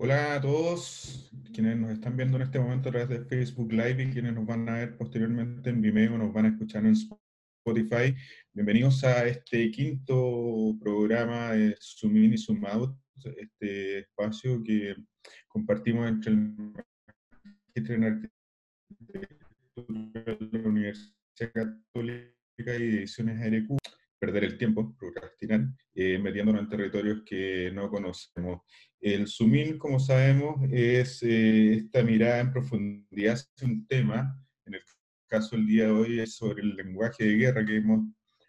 Hola a todos quienes nos están viendo en este momento a través de Facebook Live y quienes nos van a ver posteriormente en Vimeo, nos van a escuchar en Spotify. Bienvenidos a este quinto programa de Zoom In y Zoom Out, este espacio que compartimos entre el de la Universidad Católica y Ediciones ARQ perder el tiempo, procrastinar, eh, metiéndonos en territorios que no conocemos. El Sumin, como sabemos, es eh, esta mirada en profundidad hacia un tema, en el caso del día de hoy es sobre el lenguaje de guerra que hemos,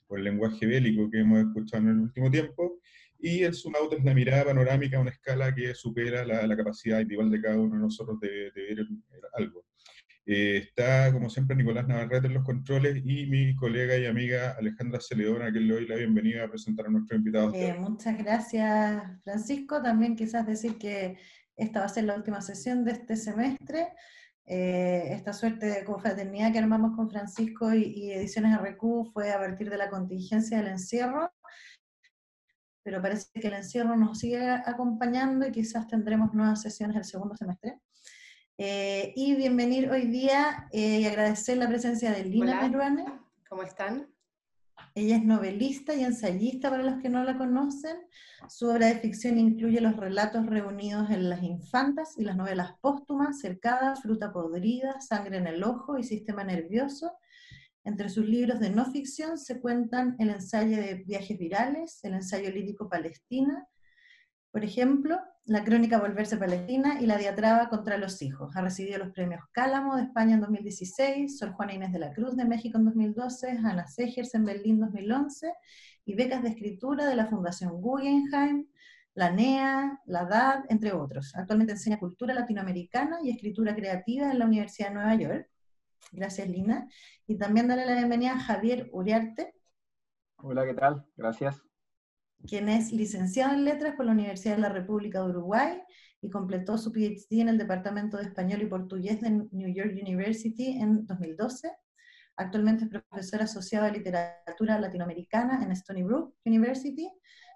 o el lenguaje bélico que hemos escuchado en el último tiempo, y el Zoom Out es la mirada panorámica a una escala que supera la, capacidad individual de cada uno de nosotros de, de ver algo. Eh, está, como siempre, Nicolás Navarrete en los controles y mi colega y amiga Alejandra Celedona, a quien le doy la bienvenida a presentar a nuestro invitado. Eh, muchas gracias, Francisco. También quizás decir que esta va a ser la última sesión de este semestre. Eh, esta suerte de confraternidad que armamos con Francisco y, y Ediciones RQ fue a partir de la contingencia del encierro pero parece que el encierro nos sigue acompañando y quizás tendremos nuevas sesiones el segundo semestre. Eh, y bienvenir hoy día eh, y agradecer la presencia de Lina Meruane. ¿Cómo están? Ella es novelista y ensayista para los que no la conocen. Su obra de ficción incluye los relatos reunidos en Las Infantas y las novelas póstumas, Cercada, Fruta Podrida, Sangre en el Ojo y Sistema Nervioso. Entre sus libros de no ficción se cuentan el ensayo de Viajes Virales, el ensayo lírico Palestina, por ejemplo, la crónica Volverse Palestina y la diatraba contra los hijos. Ha recibido los premios Cálamo de España en 2016, Sor Juana Inés de la Cruz de México en 2012, Ana Segers en Berlín 2011 y becas de escritura de la Fundación Guggenheim, la NEA, la DAD, entre otros. Actualmente enseña cultura latinoamericana y escritura creativa en la Universidad de Nueva York. Gracias, Lina. Y también darle la bienvenida a Javier Uriarte. Hola, ¿qué tal? Gracias quien es licenciado en Letras por la Universidad de la República de Uruguay y completó su PhD en el Departamento de Español y Portugués de New York University en 2012. Actualmente es profesor asociado de literatura latinoamericana en Stony Brook University.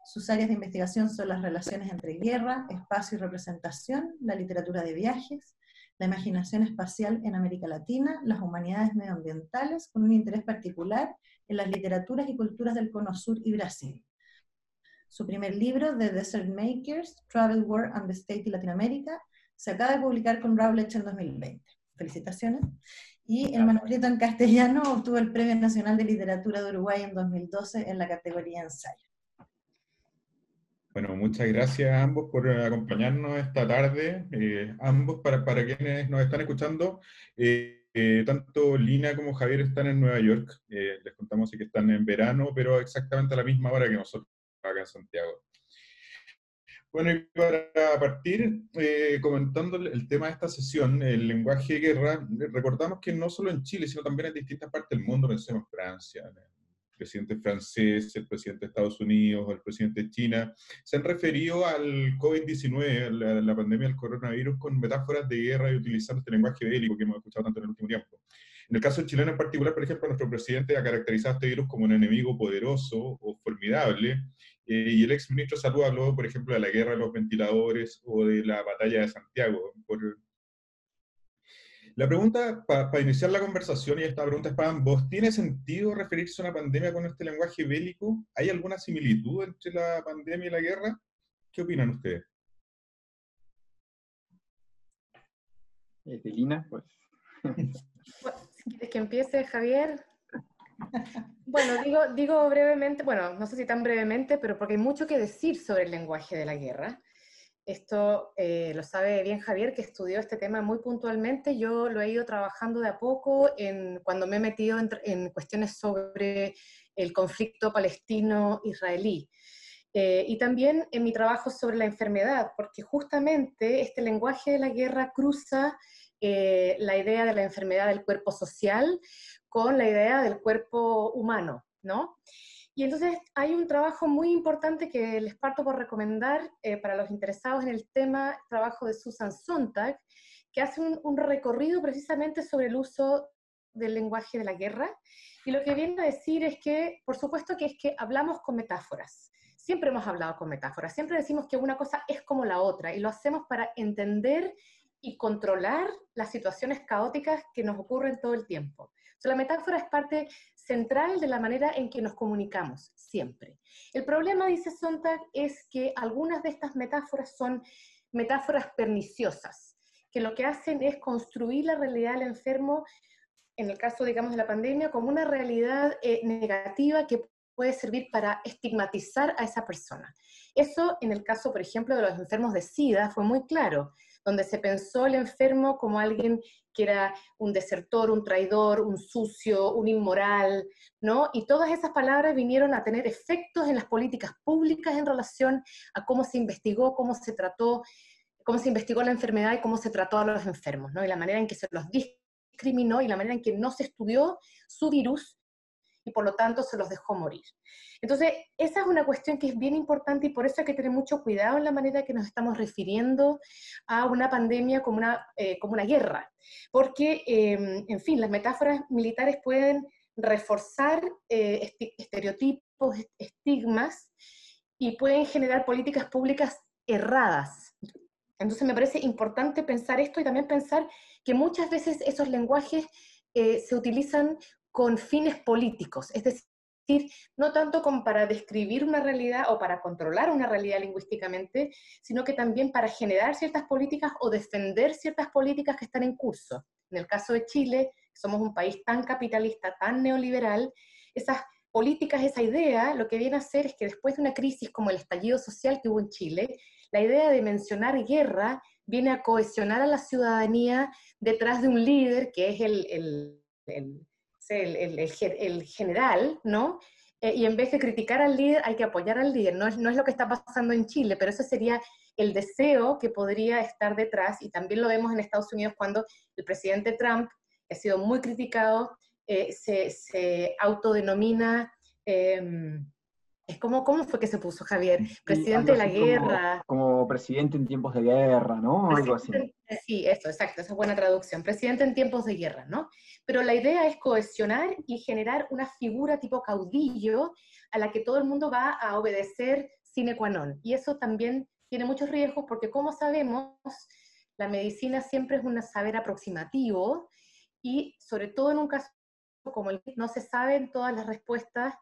Sus áreas de investigación son las relaciones entre guerra, espacio y representación, la literatura de viajes, la imaginación espacial en América Latina, las humanidades medioambientales, con un interés particular en las literaturas y culturas del Cono Sur y Brasil. Su primer libro, The Desert Makers, Travel, War and the State y Latinoamérica, se acaba de publicar con Routledge en 2020. Felicitaciones. Y el manuscrito en castellano obtuvo el Premio Nacional de Literatura de Uruguay en 2012 en la categoría ensayo. Bueno, muchas gracias a ambos por acompañarnos esta tarde. Eh, ambos, para, para quienes nos están escuchando, eh, eh, tanto Lina como Javier están en Nueva York. les contamos que están en verano, pero exactamente a la misma hora que nosotros acá en Santiago. Bueno, y para partir eh, comentando el tema de esta sesión, el lenguaje de guerra, recordamos que no solo en Chile, sino también en distintas partes del mundo, pensemos Francia, el presidente francés, el presidente de Estados Unidos, el presidente de China, se han referido al COVID-19, la, la, pandemia del coronavirus, con metáforas de guerra y utilizando este lenguaje bélico que hemos escuchado tanto en el último tiempo. En el caso chileno en particular, por ejemplo, nuestro presidente ha caracterizado a este virus como un enemigo poderoso o formidable, eh, y el ex ministro de Salud habló, por ejemplo, de la guerra de los ventiladores o de la batalla de Santiago. La pregunta, para iniciar la conversación, y esta pregunta es para ambos, ¿tiene sentido referirse a una pandemia con este lenguaje bélico? ¿Hay alguna similitud entre la pandemia y la guerra? ¿Qué opinan ustedes? Evelina, pues. si quieres que empiece, Javier. Bueno, digo, digo brevemente, bueno, no sé si tan brevemente, pero porque hay mucho que decir sobre el lenguaje de la guerra. Esto eh, lo sabe bien Javier, que estudió este tema muy puntualmente. Yo lo he ido trabajando de a poco en, cuando me he metido en, cuestiones sobre el conflicto palestino-israelí. Eh, y también en mi trabajo sobre la enfermedad, porque justamente este lenguaje de la guerra cruza eh, la idea de la enfermedad del cuerpo social con la idea del cuerpo humano, ¿no? Y entonces hay un trabajo muy importante que les parto por recomendar eh, para los interesados en el tema, trabajo de Susan Sontag, que hace un, recorrido precisamente sobre el uso del lenguaje de la guerra. Y lo que viene a decir es que, por supuesto que es que hablamos con metáforas. siempre hemos hablado con metáforas, siempre decimos que una cosa es como la otra y lo hacemos para entender y controlar las situaciones caóticas que nos ocurren todo el tiempo. La metáfora es parte central de la manera en que nos comunicamos, siempre. El problema, dice Sontag, es que algunas de estas metáforas son metáforas perniciosas, que lo que hacen es construir la realidad del enfermo, en el caso, digamos, de la pandemia, como una realidad eh, negativa que puede servir para estigmatizar a esa persona. Eso en el caso, por ejemplo, de los enfermos de SIDA fue muy claro, donde se pensó el enfermo como alguien que era un desertor, un traidor, un sucio, un inmoral, ¿no? Y todas esas palabras vinieron a tener efectos en las políticas públicas en relación a cómo se investigó, cómo se trató, cómo se investigó la enfermedad y cómo se trató a los enfermos, ¿no? Y la manera en que se los discriminó y la manera en que no se estudió su virus y por lo tanto se los dejó morir. Entonces, esa es una cuestión que es bien importante y por eso hay que tener mucho cuidado en la manera que nos estamos refiriendo a una pandemia como una, eh, como una guerra, porque, em, en fin, las metáforas militares pueden reforzar eh, estereotipos, estigmas y pueden generar políticas públicas erradas. Entonces me parece importante pensar esto y también pensar que muchas veces esos lenguajes eh, se utilizan con fines políticos, es decir, no tanto como para describir una realidad o para controlar una realidad lingüísticamente, sino que también para generar ciertas políticas o defender ciertas políticas que están en curso. En el caso de Chile, somos un país tan capitalista, tan neoliberal, esas políticas, esa idea, lo que viene a hacer es que después de una crisis como el estallido social que hubo en Chile, la idea de mencionar guerra viene a cohesionar a la ciudadanía detrás de un líder que es el el, general, ¿no? Eh, y en vez de criticar al líder, hay que apoyar al líder. No es, no es lo que está pasando en Chile, pero eso sería el deseo que podría estar detrás, y también lo vemos en Estados Unidos cuando el presidente Trump, que ha sido muy criticado, eh, se, se, autodenomina em, es como, ¿cómo fue que se puso Javier? Presidente de la guerra. Como, presidente en tiempos de guerra, ¿no? algo así. Sí, eso, exacto, esa es buena traducción. Presidente en tiempos de guerra, ¿no? Pero la idea es cohesionar y generar una figura tipo caudillo a la que todo el mundo va a obedecer sine qua non. Y eso también tiene muchos riesgos porque, como sabemos, la medicina siempre es un saber aproximativo y, sobre todo en un caso como el no se saben todas las respuestas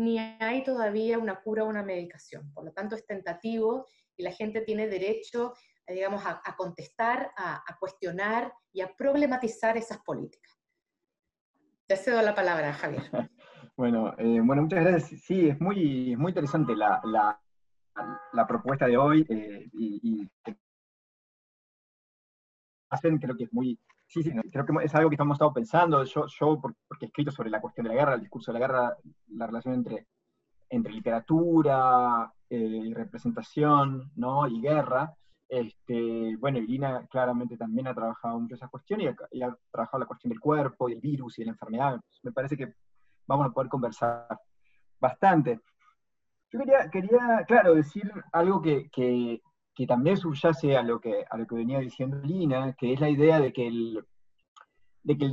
ni hay todavía una cura o una medicación. Por lo tanto, es tentativo y la gente tiene derecho, eh, digamos, a, contestar, a, cuestionar y a problematizar esas políticas. Te cedo la palabra, Javier. Bueno, eh, bueno muchas gracias. Sí, es muy, muy interesante la, la, propuesta de hoy eh, y, y hacen, creo que es muy, Sí, sí, creo que es algo que estamos estado pensando. Yo, yo, porque he escrito sobre la cuestión de la guerra, el discurso de la guerra, la relación entre, entre literatura eh, y representación, ¿no? Y guerra. Este, bueno, Irina claramente también ha trabajado mucho esa cuestión y ha, trabajado la cuestión del cuerpo y el virus y la enfermedad. Me parece que vamos a poder conversar bastante. Yo quería, quería claro, decir algo que, que, que también subyace a lo que, a lo que venía diciendo Lina, que es la idea de que, de que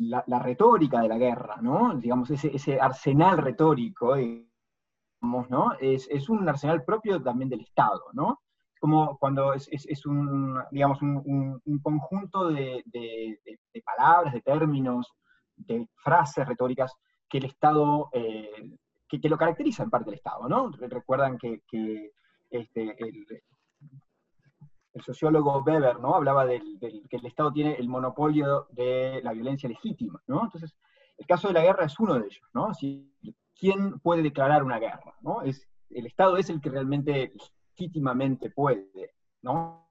la, retórica de la guerra, ¿no? digamos, ese, ese arsenal retórico, ¿no? Es, es, un arsenal propio también del Estado, ¿no? como cuando es, es, un, digamos, un, un, conjunto de, de, de, palabras, de términos, de frases retóricas que el Estado, eh, que, que, lo caracteriza en parte el Estado, ¿no? Recuerdan que, que este, el, el sociólogo Weber, ¿no? Hablaba del, que el Estado tiene el monopolio de la violencia legítima, ¿no? Entonces, el caso de la guerra es uno de ellos, ¿no? ¿Quién puede declarar una guerra? ¿no? Es, el Estado es el que realmente legítimamente puede, ¿no?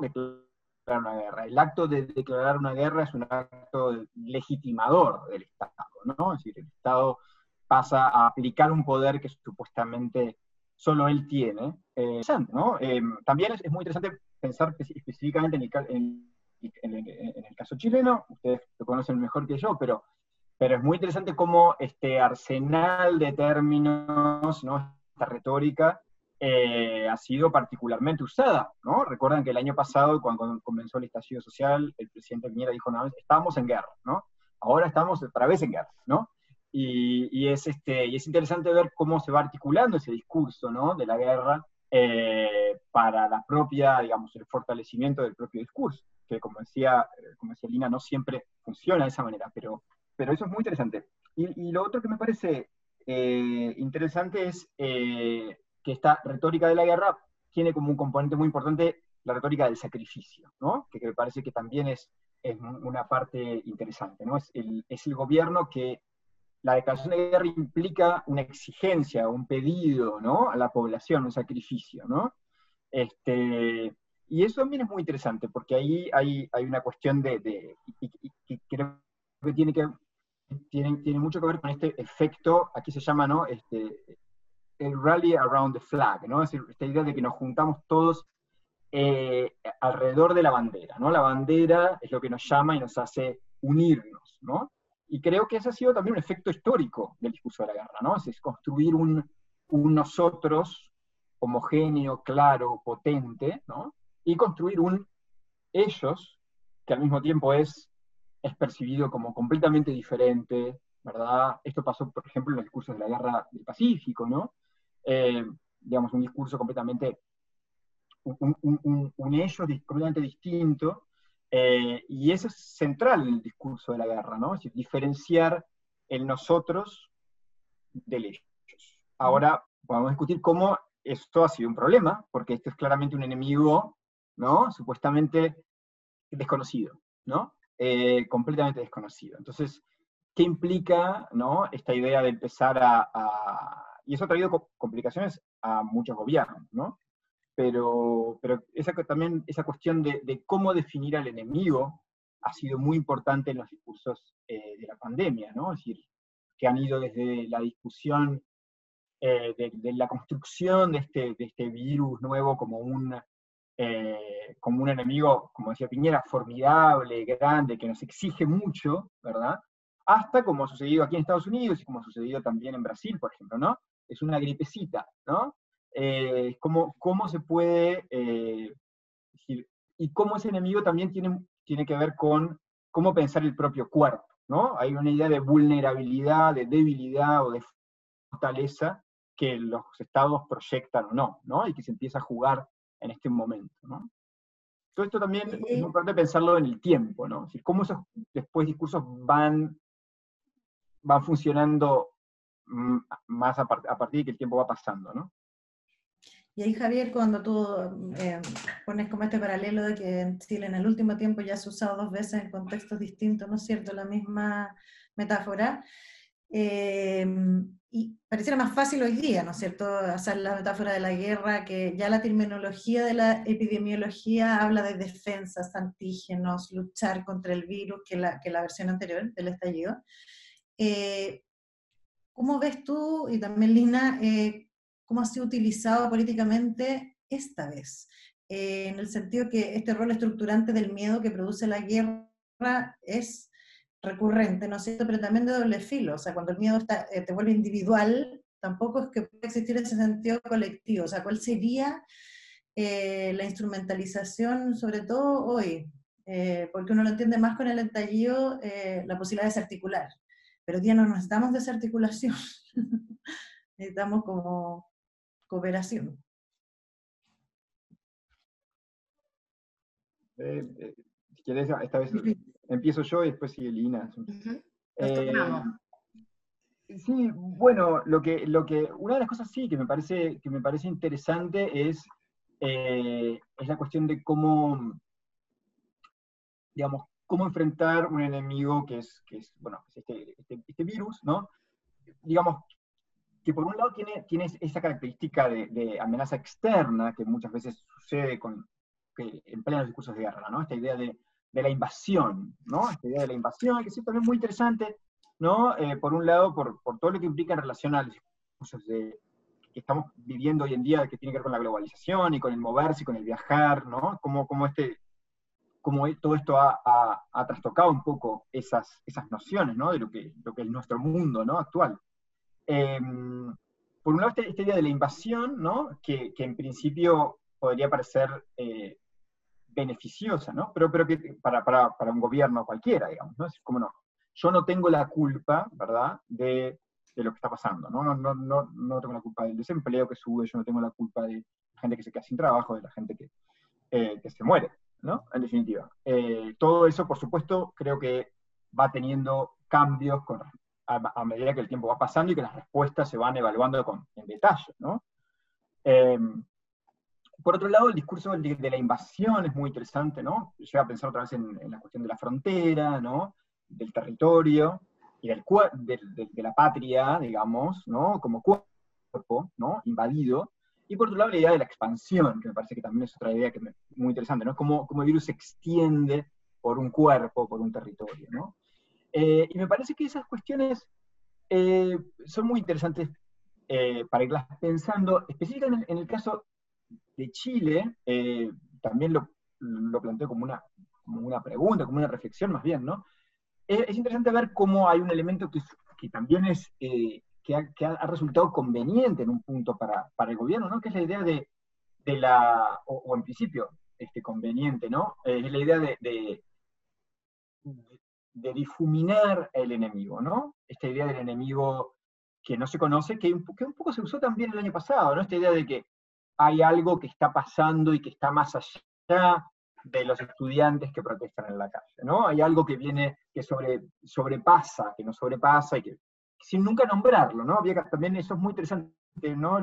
Declarar una guerra. El acto de declarar una guerra es un acto legitimador del Estado, ¿no? Es decir, el Estado pasa a aplicar un poder que supuestamente solo él tiene. Eh, ¿no? Eh, también es, muy interesante pensar específicamente en el, caso chileno, ustedes lo conocen mejor que yo, pero, pero es muy interesante cómo este arsenal de términos, ¿no? esta retórica, eh, ha sido particularmente usada. ¿no? Recuerdan que el año pasado, cuando comenzó el estallido social, el presidente Piñera dijo, no, estábamos en guerra, ¿no? ahora estamos otra vez en guerra. ¿no? Y, es, este, y es interesante ver cómo se va articulando ese discurso ¿no? de la guerra eh, para la propia, digamos, el fortalecimiento del propio discurso, que como decía, como decía Lina, no siempre funciona de esa manera, pero, pero eso es muy interesante. Y, lo otro que me parece eh, interesante es eh, que esta retórica de la guerra tiene como un componente muy importante la retórica del sacrificio, ¿no? que, me parece que también es, es una parte interesante. ¿no? Es, el, es el gobierno que la declaración de guerra implica una exigencia, un pedido ¿no? a la población, un sacrificio. ¿no? Este, y eso también es muy interesante, porque ahí hay, hay una cuestión de, de creo que tiene, que tiene, tiene mucho que ver con este efecto, aquí se llama ¿no? este, el rally around the flag, ¿no? es decir, esta idea de que nos juntamos todos eh, alrededor de la bandera. ¿no? La bandera es lo que nos llama y nos hace unirnos. ¿no? Y creo que ese ha sido también un efecto histórico del discurso de la guerra, ¿no? Es construir un, nosotros homogéneo, claro, potente, ¿no? Y construir un ellos que al mismo tiempo es, es percibido como completamente diferente, ¿verdad? Esto pasó, por ejemplo, en los discursos de la guerra del Pacífico, ¿no? Eh, digamos, un discurso completamente, un, un ellos completamente distinto, eh, y eso es central en el discurso de la guerra, ¿no? Es decir, diferenciar el nosotros del ellos. Ahora podemos discutir cómo esto ha sido un problema, porque esto es claramente un enemigo, ¿no? Supuestamente desconocido, ¿no? Eh, completamente desconocido. Entonces, ¿qué implica, ¿no? Esta idea de empezar a, a... Y eso ha traído complicaciones a muchos gobiernos, ¿no? Pero, pero esa, también esa cuestión de, cómo definir al enemigo ha sido muy importante en los discursos eh, de la pandemia, ¿no? Es decir, que han ido desde la discusión eh, de, la construcción de este, de este virus nuevo como un, eh, como un enemigo, como decía Piñera, formidable, grande, que nos exige mucho, ¿verdad? Hasta como ha sucedido aquí en Estados Unidos y como ha sucedido también en Brasil, por ejemplo, ¿no? Es una gripecita, ¿no? Eh, cómo, cómo, se puede eh, y cómo ese enemigo también tiene, tiene que ver con cómo pensar el propio cuerpo, ¿no? Hay una idea de vulnerabilidad, de debilidad o de fortaleza que los estados proyectan o no, ¿no? Y que se empieza a jugar en este momento, ¿no? Todo esto también es importante pensarlo en el tiempo, ¿no? Es decir, cómo esos después discursos van, van funcionando mm, más a, a partir de que el tiempo va pasando, ¿no? Y ahí, Javier, cuando tú eh, pones como este paralelo de que en Chile en el último tiempo ya se ha usado dos veces en contextos distintos, ¿no es cierto?, la misma metáfora, eh, y pareciera más fácil hoy día, ¿no es cierto?, hacer la metáfora de la guerra, que ya la terminología de la epidemiología habla de defensas, antígenos, luchar contra el virus, que la, que la versión anterior del estallido. Eh, ¿Cómo ves tú, y también Lina, cómo ha sido utilizado políticamente esta vez, eh, en el sentido que este rol estructurante del miedo que produce la guerra es recurrente, ¿no es cierto?, pero también de doble filo, o sea, cuando el miedo está, eh, te vuelve individual, tampoco es que pueda existir ese sentido colectivo, o sea, ¿cuál sería eh, la instrumentalización, sobre todo hoy? porque uno lo entiende más con el entallido, la posibilidad de desarticular, pero día no necesitamos desarticulación, necesitamos como cooperación. Eh, eh, si quieres, esta vez empiezo yo y después sigue Lina. Eh, sí, bueno, lo que, lo que, una de las cosas sí que me parece, que me parece interesante es, es la cuestión de cómo, digamos, cómo enfrentar un enemigo que es, que es bueno, este, este, este virus, ¿no? Digamos, que por un lado tiene, tiene esa característica de, amenaza externa que muchas veces sucede con, que emplean los discursos de guerra, ¿no? Esta idea de, de, la invasión, ¿no? Esta idea de la invasión, que es también muy interesante, ¿no? Eh, por un lado, por, por, todo lo que implica en relación los discursos de, que estamos viviendo hoy en día, que tiene que ver con la globalización y con el moverse y con el viajar, ¿no? Como, como este como todo esto ha, ha, ha, trastocado un poco esas, esas nociones, ¿no? De lo que, lo que es nuestro mundo, ¿no? Actual. Em, por un lado, esta, esta, idea de la invasión, ¿no? que, que en principio podría parecer eh, beneficiosa, ¿no? pero, pero que para, para, para, un gobierno cualquiera, digamos, ¿no? Es como no. yo no tengo la culpa, ¿verdad?, de, de lo que está pasando, ¿no? No, no, no, no tengo la culpa del desempleo que sube, yo no tengo la culpa de la gente que se queda sin trabajo, de la gente que, eh, que se muere, ¿no? En definitiva. Eh, todo eso, por supuesto, creo que va teniendo cambios con, a, medida que el tiempo va pasando y que las respuestas se van evaluando con, en detalle, ¿no? Em, por otro lado, el discurso de, la invasión es muy interesante, ¿no? Llega a pensar otra vez en, la cuestión de la frontera, ¿no? Del territorio y del, de, la patria, digamos, ¿no? Como cuerpo, ¿no? Invadido. Y por otro lado, la idea de la expansión, que me parece que también es otra idea que muy interesante, ¿no? Cómo, cómo el virus se extiende por un cuerpo, por un territorio, ¿no? Eh, y me parece que esas cuestiones eh, son muy interesantes eh, para irlas pensando, específicamente en el, caso de Chile, también lo, lo, planteo como una, como una pregunta, como una reflexión más bien, ¿no? Es, interesante ver cómo hay un elemento que, que también es que ha, resultado conveniente en un punto para, para, el gobierno, ¿no? que es la idea de, de la, o, en principio, este, conveniente, ¿no? Eh, es la idea de, de, de, difuminar el enemigo, ¿no? Esta idea del enemigo que no se conoce, que un, poco se usó también el año pasado, ¿no? Esta idea de que hay algo que está pasando y que está más allá de los estudiantes que protestan en la calle, ¿no? Hay algo que viene, que sobre, sobrepasa, que nos sobrepasa y que sin nunca nombrarlo, ¿no? Había también eso es muy interesante, ¿no?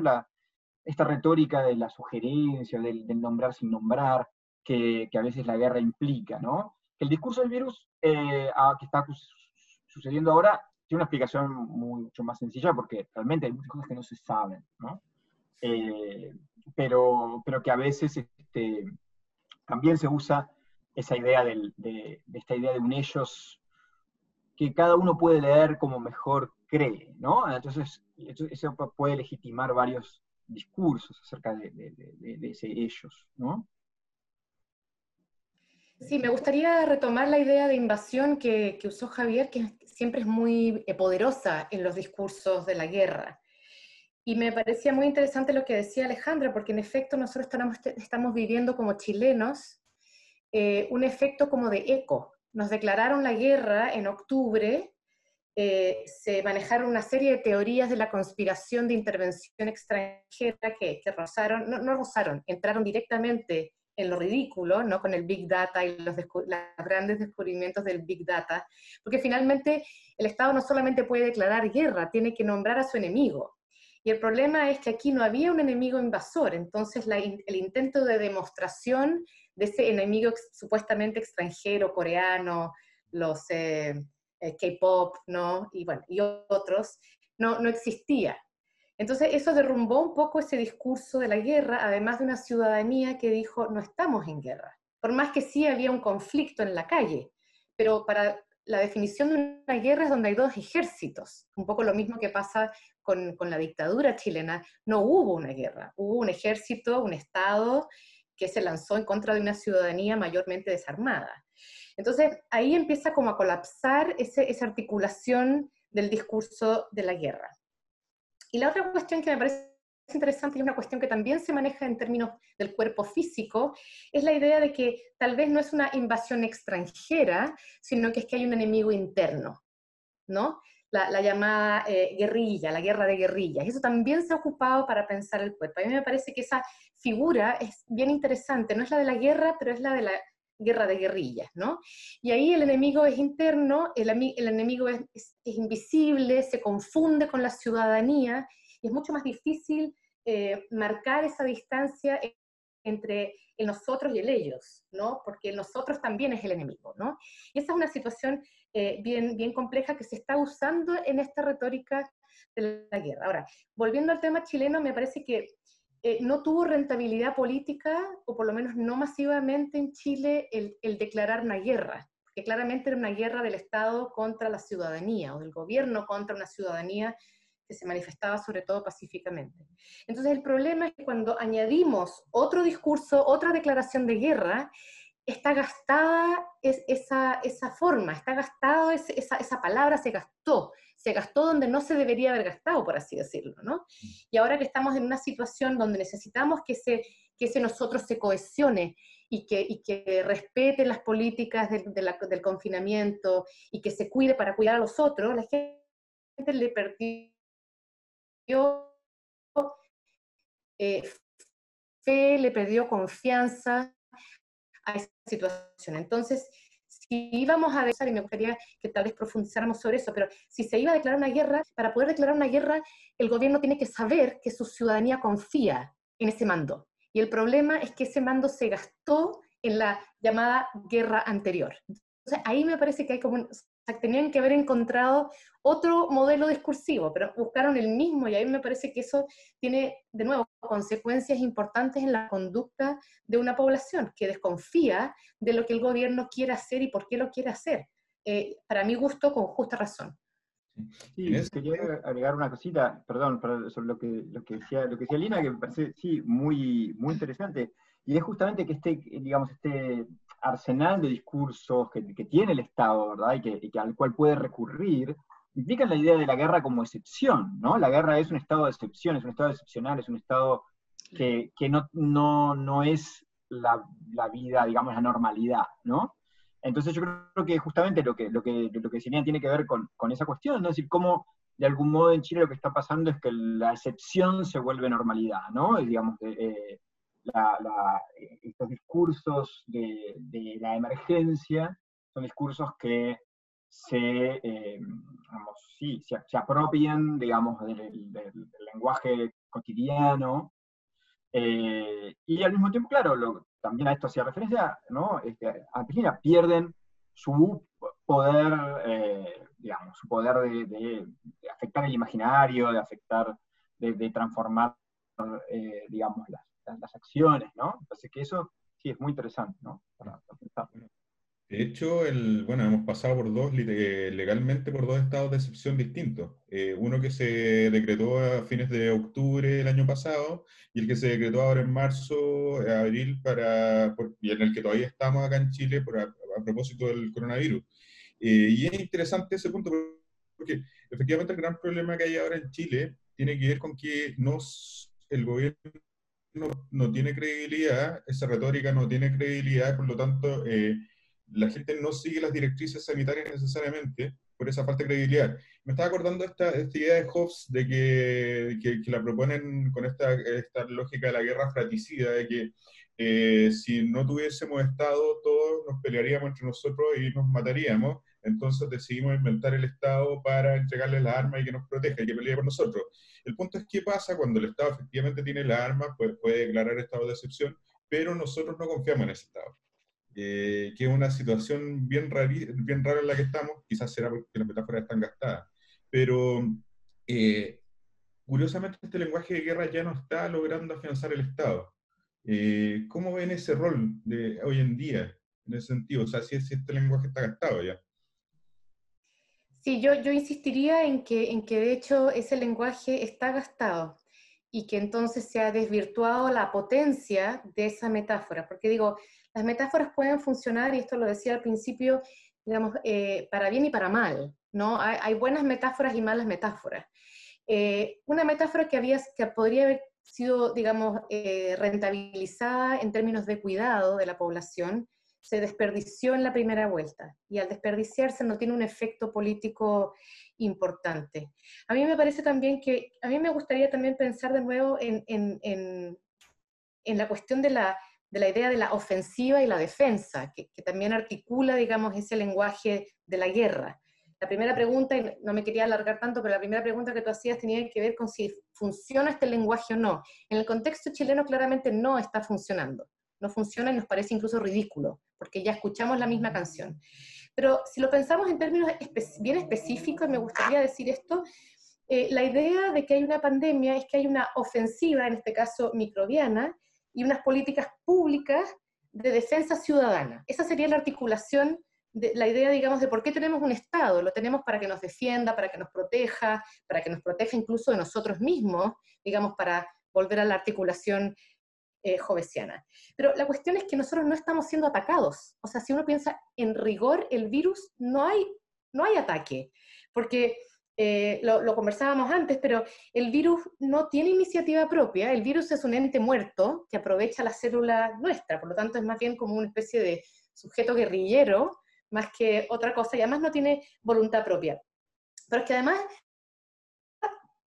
Esta retórica de la sugerencia, del, nombrar sin nombrar, que, a veces la guerra implica, ¿no? El discurso del virus eh, que está sucediendo ahora tiene una explicación mucho más sencilla porque realmente hay muchas cosas que no se saben, ¿no? Eh, pero, pero que a veces este, también se usa esa idea de, de, esta idea de un ellos que cada uno puede leer como mejor cree, ¿no? Entonces, eso puede legitimar varios discursos acerca de, ese ellos, ¿no? Sí, me gustaría retomar la idea de invasión que, usó Javier, que siempre es muy eh, poderosa en los discursos de la guerra. Y me parecía muy interesante lo que decía Alejandra, porque en efecto nosotros estamos, viviendo como chilenos eh, un efecto como de eco. Nos declararon la guerra en octubre eh, se manejaron una serie de teorías de la conspiración de intervención extranjera que, que rozaron, no, no, rozaron, entraron directamente en lo ridículo, ¿no? Con el Big Data y los, grandes descubrimientos del Big Data, porque finalmente el Estado no solamente puede declarar guerra, tiene que nombrar a su enemigo. Y el problema es que aquí no había un enemigo invasor, entonces el intento de demostración de ese enemigo supuestamente extranjero, coreano, los... Eh, eh, K-pop, ¿no? Y bueno, y otros, no, no existía. Entonces eso derrumbó un poco ese discurso de la guerra, además de una ciudadanía que dijo, no estamos en guerra, por más que sí había un conflicto en la calle, pero para la definición de una guerra es donde hay dos ejércitos, un poco lo mismo que pasa con, la dictadura chilena, no hubo una guerra, hubo un ejército, un Estado que se lanzó en contra de una ciudadanía mayormente desarmada. Entonces ahí empieza como a colapsar esa articulación del discurso de la guerra. Y la otra cuestión que me parece interesante y una cuestión que también se maneja en términos del cuerpo físico, es la idea de que tal vez no es una invasión extranjera, sino que es que hay un enemigo interno, ¿no? La, llamada eh, guerrilla, la guerra de guerrillas. Eso también se ha ocupado para pensar el cuerpo. A mí me parece que esa figura es bien interesante, no es la de la guerra, pero es la de la guerra de guerrillas, ¿no? Y ahí el enemigo es interno, el, enemigo es, invisible, se confunde con la ciudadanía, y es mucho más difícil eh, marcar esa distancia entre el nosotros y el ellos, ¿no? Porque nosotros también es el enemigo, ¿no? Y esa es una situación eh, bien, bien compleja que se está usando en esta retórica de la guerra. Ahora, volviendo al tema chileno, me parece que eh, no tuvo rentabilidad política, o por lo menos no masivamente en Chile, el, declarar una guerra, porque claramente era una guerra del Estado contra la ciudadanía, o del gobierno contra una ciudadanía que se manifestaba sobre todo pacíficamente. Entonces el problema es que cuando añadimos otro discurso, otra declaración de guerra, está gastada esa, esa forma, está gastado esa, esa palabra, se gastó, se gastó donde no se debería haber gastado, por así decirlo, ¿no? Mm. Y ahora que estamos en una situación donde necesitamos que ese, que ese nosotros se cohesione y que, y que respete las políticas del confinamiento y que se cuide para cuidar a los otros, la gente le perdió eh, fe, le perdió confianza a esa situación. Entonces, si íbamos a declarar, y me gustaría que tal vez profundizáramos sobre eso, pero si se iba a declarar una guerra, para poder declarar una guerra, el gobierno tiene que saber que su ciudadanía confía en ese mando. Y el problema es que ese mando se gastó en la llamada guerra anterior. Entonces, ahí me parece que hay como tenían que haber encontrado otro modelo discursivo, pero buscaron el mismo y ahí me parece que eso tiene, de nuevo, consecuencias importantes en la conducta de una población que desconfía de lo que el gobierno quiere hacer y por qué lo quiere hacer. Eh, para mi gusto, con justa razón. Sí, quería agregar una cosita, perdón, sobre lo que, lo que, decía, lo que decía Lina, que me parece, sí, muy, muy interesante. Y es justamente que este, digamos, este arsenal de discursos que, tiene el Estado, ¿verdad? Y que, al cual puede recurrir, implican la idea de la guerra como excepción, ¿no? La guerra es un estado de excepción, es un estado excepcional, es un estado que, no, no, es la, vida, digamos, la normalidad, ¿no? Entonces yo creo que justamente lo que, lo que, lo que tiene que ver con, esa cuestión, ¿no? Es decir, cómo de algún modo en Chile lo que está pasando es que la excepción se vuelve normalidad, ¿no? digamos, eh, estos discursos de, la emergencia son discursos que se, eh, se, apropian, digamos, del, lenguaje cotidiano, eh, y al mismo tiempo, claro, también a esto hacía referencia, ¿no? Este, Argentina pierden su poder, eh, digamos, su poder de, afectar el imaginario, de afectar, de, transformar, digamos, las, acciones, ¿no? Entonces que eso sí es muy interesante, ¿no? De hecho, el, bueno, hemos pasado por dos, legalmente por dos estados de excepción distintos. Eh, uno que se decretó a fines de octubre del año pasado y el que se decretó ahora en marzo, abril, para, y en el que todavía estamos acá en Chile por, a, propósito del coronavirus. Eh, y es interesante ese punto porque efectivamente el gran problema que hay ahora en Chile tiene que ver con que nos, el gobierno no, tiene credibilidad, esa retórica no tiene credibilidad, por lo tanto, eh, la gente no sigue las directrices sanitarias necesariamente por esa falta de credibilidad. Me estaba acordando esta, esta idea de Hobbes de que, que, la proponen con esta, esta, lógica de la guerra fratricida, de que eh, si no tuviésemos Estado, todos nos pelearíamos entre nosotros y nos mataríamos, entonces decidimos inventar el Estado para entregarle las armas y que nos proteja y que pelee por nosotros. El punto es qué pasa cuando el Estado efectivamente tiene las armas, pues puede declarar estado de excepción, pero nosotros no confiamos en ese Estado. Eh, que es una situación bien, bien rara en la que estamos, quizás será porque las metáforas están gastadas, pero eh, curiosamente este lenguaje de guerra ya no está logrando afianzar el Estado. Eh, ¿Cómo ven ese rol de hoy en día en ese sentido? O sea, si, si este lenguaje está gastado ya. Sí, yo, yo insistiría en que, en que de hecho ese lenguaje está gastado y que entonces se ha desvirtuado la potencia de esa metáfora, porque digo, las metáforas pueden funcionar, y esto lo decía al principio, digamos, eh, para bien y para mal, ¿no? Hay, buenas metáforas y malas metáforas. Eh, una metáfora que, había, que podría haber sido, digamos, eh, rentabilizada en términos de cuidado de la población, se desperdició en la primera vuelta y al desperdiciarse no tiene un efecto político importante. A mí me parece también que, a mí me gustaría también pensar de nuevo en, en, en, la cuestión de la, de la, idea de la ofensiva y la defensa, que, también articula, digamos, ese lenguaje de la guerra. La primera pregunta, y no me quería alargar tanto, pero la primera pregunta que tú hacías tenía que ver con si funciona este lenguaje o no. En el contexto chileno claramente no está funcionando no funciona y nos parece incluso ridículo, porque ya escuchamos la misma canción. Pero si lo pensamos en términos bien específicos, me gustaría decir esto, eh, la idea de que hay una pandemia es que hay una ofensiva, en este caso microbiana, y unas políticas públicas de defensa ciudadana. Esa sería la articulación de la idea, digamos, de por qué tenemos un Estado. Lo tenemos para que nos defienda, para que nos proteja, para que nos proteja incluso de nosotros mismos, digamos, para volver a la articulación eh, jovesiana. Pero la cuestión es que nosotros no estamos siendo atacados. O sea, si uno piensa en rigor, el virus no hay, no hay ataque, porque eh, lo, conversábamos antes, pero el virus no tiene iniciativa propia, el virus es un ente muerto que aprovecha la célula nuestra, por lo tanto es más bien como una especie de sujeto guerrillero, más que otra cosa, y además no tiene voluntad propia. Pero es que además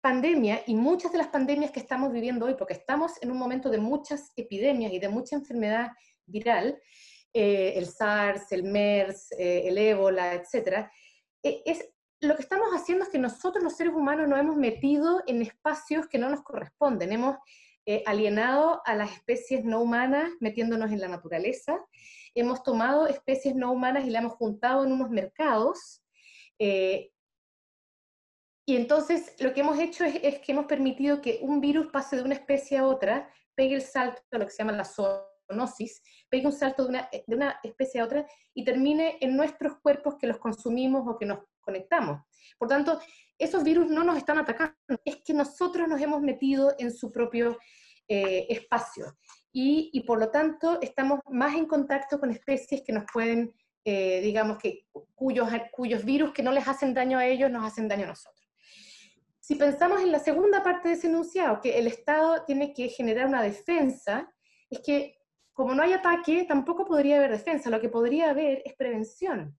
pandemia y muchas de las pandemias que estamos viviendo hoy, porque estamos en un momento de muchas epidemias y de mucha enfermedad viral, eh, el SARS, el MERS, eh, el ébola, etc., es, lo que estamos haciendo es que nosotros los seres humanos nos hemos metido en espacios que no nos corresponden. Hemos eh, alienado a las especies no humanas metiéndonos en la naturaleza. Hemos tomado especies no humanas y las hemos juntado en unos mercados. Eh, y entonces lo que hemos hecho es, es, que hemos permitido que un virus pase de una especie a otra, pegue el salto a lo que se llama la zoonosis, pegue un salto de una, de una especie a otra y termine en nuestros cuerpos que los consumimos o que nos conectamos. Por tanto, esos virus no nos están atacando, es que nosotros nos hemos metido en su propio eh, espacio. Y, por lo tanto, estamos más en contacto con especies que nos pueden, eh, digamos, que, cuyos, cuyos virus que no les hacen daño a ellos nos hacen daño a nosotros. Si pensamos en la segunda parte de ese enunciado, que el Estado tiene que generar una defensa, es que como no hay ataque, tampoco podría haber defensa, lo que podría haber es prevención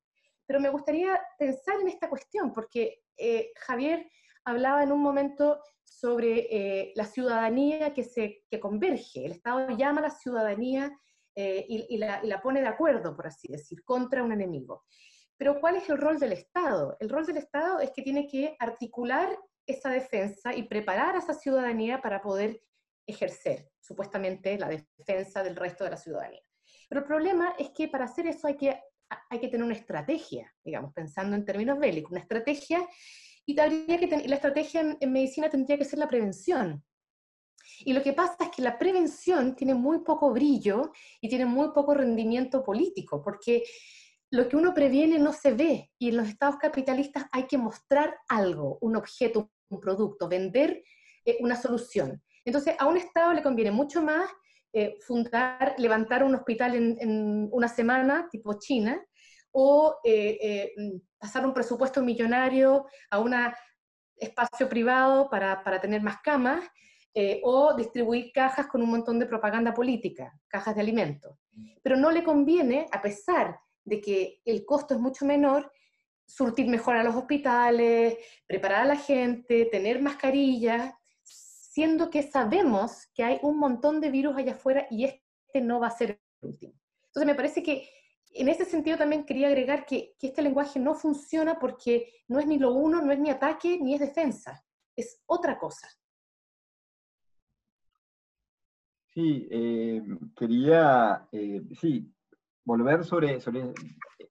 pero me gustaría pensar en esta cuestión, porque eh, Javier hablaba en un momento sobre eh, la ciudadanía que, se, converge. El Estado llama a la ciudadanía eh, y, la, y, la, pone de acuerdo, por así decir, contra un enemigo. Pero ¿cuál es el rol del Estado? El rol del Estado es que tiene que articular esa defensa y preparar a esa ciudadanía para poder ejercer, supuestamente, la defensa del resto de la ciudadanía. Pero el problema es que para hacer eso hay que hay que tener una estrategia, digamos, pensando en términos bélicos, una estrategia, y, que la estrategia en, medicina tendría que ser la prevención. Y lo que pasa es que la prevención tiene muy poco brillo y tiene muy poco rendimiento político, porque lo que uno previene no se ve, y en los estados capitalistas hay que mostrar algo, un objeto, un producto, vender eh, una solución. Entonces, a un estado le conviene mucho más eh, fundar, levantar un hospital en, una semana, tipo China, o eh, eh, pasar un presupuesto millonario a un espacio privado para, para, tener más camas, o distribuir cajas con un montón de propaganda política, cajas de alimentos. Pero no le conviene, a pesar de que el costo es mucho menor, surtir mejor a los hospitales, preparar a la gente, tener mascarillas, siendo que sabemos que hay un montón de virus allá afuera y este no va a ser el último. Entonces me parece que en ese sentido también quería agregar que, este lenguaje no funciona porque no es ni lo uno, no es ni ataque, ni es defensa, es otra cosa. Sí, eh, quería, eh, sí, volver sobre, sobre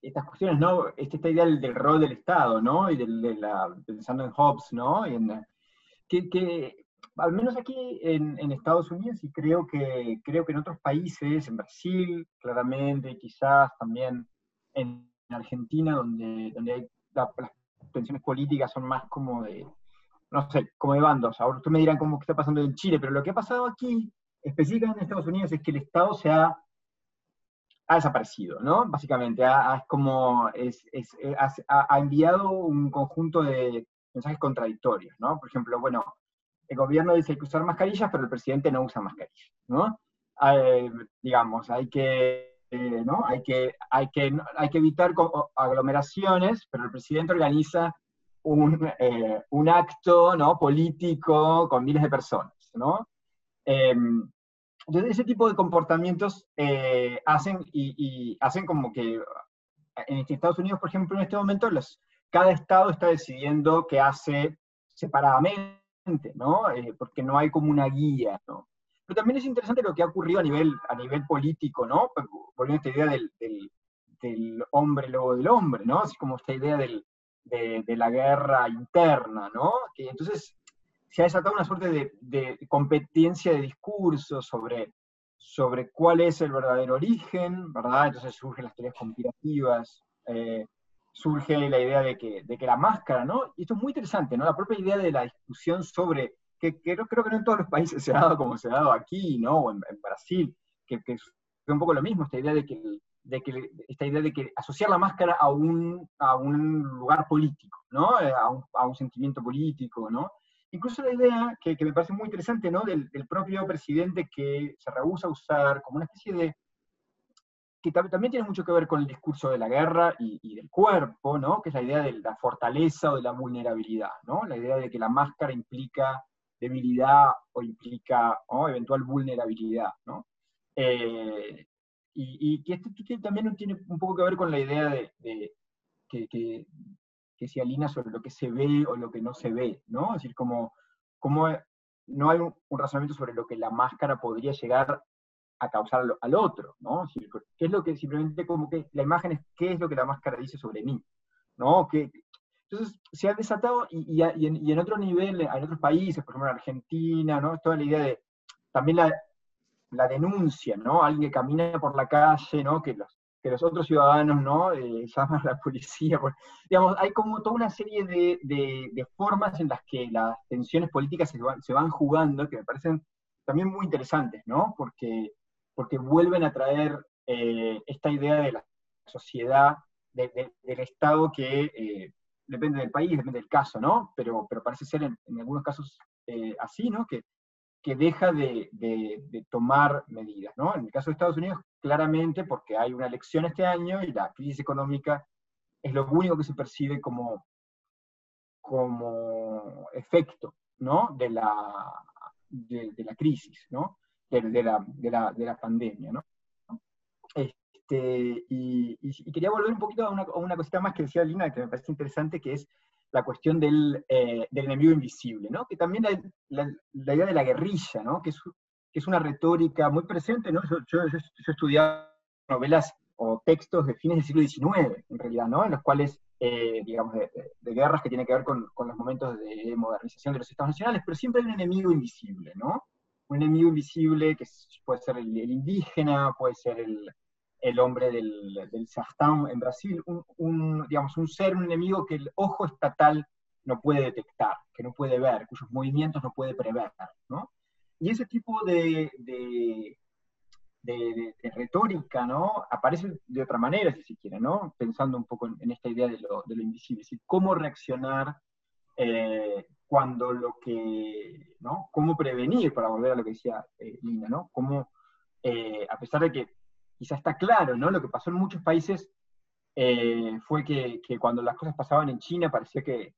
estas cuestiones, ¿no? Esta, idea del, rol del Estado, ¿no? Y de la, pensando en Hobbes, ¿no? Y en, que, que al menos aquí en, Estados Unidos y creo que, creo que en otros países, en Brasil claramente, quizás también en Argentina, donde, donde hay, las tensiones políticas son más como de, no sé, como de bandos. Ahora ustedes me dirán cómo está pasando en Chile, pero lo que ha pasado aquí, específicamente en Estados Unidos, es que el Estado se ha, desaparecido, ¿no? Básicamente, ha, como, es, ha enviado un conjunto de mensajes contradictorios, ¿no? Por ejemplo, bueno, el gobierno dice que usar mascarillas, pero el presidente no usa mascarillas, ¿no? Eh, digamos, hay que, eh, ¿no? Hay que, hay que, hay que evitar aglomeraciones, pero el presidente organiza un, eh, un acto, ¿no? Político con miles de personas, ¿no? Em, entonces, ese tipo de comportamientos hacen, y, hacen como que en Estados Unidos, por ejemplo, en este momento, cada estado está decidiendo qué hace separadamente ¿no? Eh, porque no hay como una guía, ¿no? Pero también es interesante lo que ha ocurrido a nivel, a nivel político, ¿no? Volviendo a esta idea del, del, hombre luego del hombre, ¿no? Así como esta idea del, de, de, la guerra interna, ¿no? Que entonces se ha desatado una suerte de, de competencia de discursos sobre, sobre cuál es el verdadero origen, ¿verdad? Entonces surgen las teorías conspirativas, eh, surge la idea de que, de que la máscara, ¿no? Y esto es muy interesante, ¿no? La propia idea de la discusión sobre, que, creo, que no en todos los países se ha dado como se ha dado aquí, ¿no? O en, Brasil, que, que, es un poco lo mismo, esta idea de que de que esta idea de que asociar la máscara a un, a un lugar político, ¿no? Eh, a, un, a un sentimiento político, ¿no? Incluso la idea, que, que me parece muy interesante, ¿no? Del, del, propio presidente que se rehúsa a usar como una especie de... que también tiene mucho que ver con el discurso de la guerra y, del cuerpo, ¿no? Que es la idea de la fortaleza o de la vulnerabilidad, ¿no? La idea de que la máscara implica debilidad o implica eventual vulnerabilidad, ¿no? Eh, y, que esto también tiene un poco que ver con la idea de, que, se alinea sobre lo que se ve o lo que no se ve, ¿no? Es decir, como, como no hay un, un razonamiento sobre lo que la máscara podría llegar a causar al, otro, ¿no? ¿qué es lo que simplemente como que la imagen es qué es lo que la máscara dice sobre mí, ¿no? ¿Qué, entonces, se ha desatado, y, y, y, en, y, en, otro nivel, en otros países, por ejemplo en Argentina, ¿no? Toda la idea de, también la, la denuncia, ¿no? Alguien que camina por la calle, ¿no? Que los, que los otros ciudadanos, ¿no? Eh, llaman a la policía. Por, digamos, hay como toda una serie de, de, de, formas en las que las tensiones políticas se van, se van, jugando, que me parecen también muy interesantes, ¿no? Porque, porque vuelven a traer eh, esta idea de la sociedad, de, del Estado que eh, depende del país, depende del caso, ¿no? Pero, pero parece ser en, algunos casos eh, así, ¿no? Que, que deja de, de, tomar medidas, ¿no? En el caso de Estados Unidos, claramente porque hay una elección este año y la crisis económica es lo único que se percibe como, como efecto, ¿no? De la, de la crisis, ¿no? De, de, la, de, la, de la pandemia, ¿no? Este, y, y, quería volver un poquito a una, a una, cosita más que decía Lina, que me parece interesante, que es la cuestión del, eh, del enemigo invisible, ¿no? Que también la, la, idea de la guerrilla, ¿no? Que es, que es una retórica muy presente, ¿no? Yo, yo, yo, estudiado novelas o textos de fines del siglo XIX, en realidad, ¿no? En los cuales, eh, digamos, de, de, guerras que tienen que ver con, con, los momentos de modernización de los estados nacionales, pero siempre hay un enemigo invisible, ¿no? Un enemigo invisible que puede ser el, indígena, puede ser el, el hombre del, del en Brasil, un, un, digamos, un ser, un enemigo que el ojo estatal no puede detectar, que no puede ver, cuyos movimientos no puede prever, ¿no? Y ese tipo de, de, de, retórica, ¿no? Aparece de otra manera, si se quiere, ¿no? Pensando un poco en, esta idea de lo, lo, invisible, es decir, cómo reaccionar eh, cuando lo que, ¿no? Cómo prevenir, para volver a lo que decía eh, Lina, ¿no? Cómo, eh, a pesar de que quizá está claro, ¿no? Lo que pasó en muchos países eh, fue que, que, cuando las cosas pasaban en China parecía que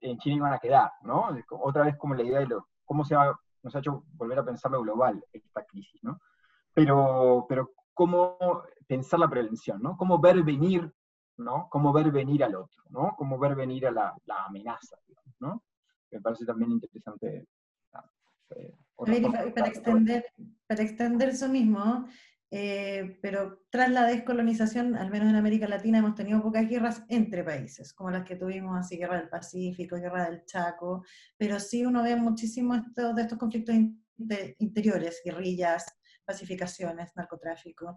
en China iban a quedar, ¿no? Otra vez como la idea de lo, cómo se va, nos ha hecho volver a pensar lo global esta crisis, ¿no? Pero, pero cómo pensar la prevención, ¿no? Cómo ver venir, ¿no? Cómo ver venir al otro, ¿no? Cómo ver venir a la, la amenaza, ¿no? Me parece también interesante. Eh, para, extender, para extender eso mismo, eh, pero tras la descolonización, al menos en América Latina, hemos tenido pocas guerras entre países, como las que tuvimos, así, guerra del Pacífico, guerra del Chaco, pero sí uno ve muchísimo esto, de estos conflictos de, interiores, guerrillas, pacificaciones, narcotráfico.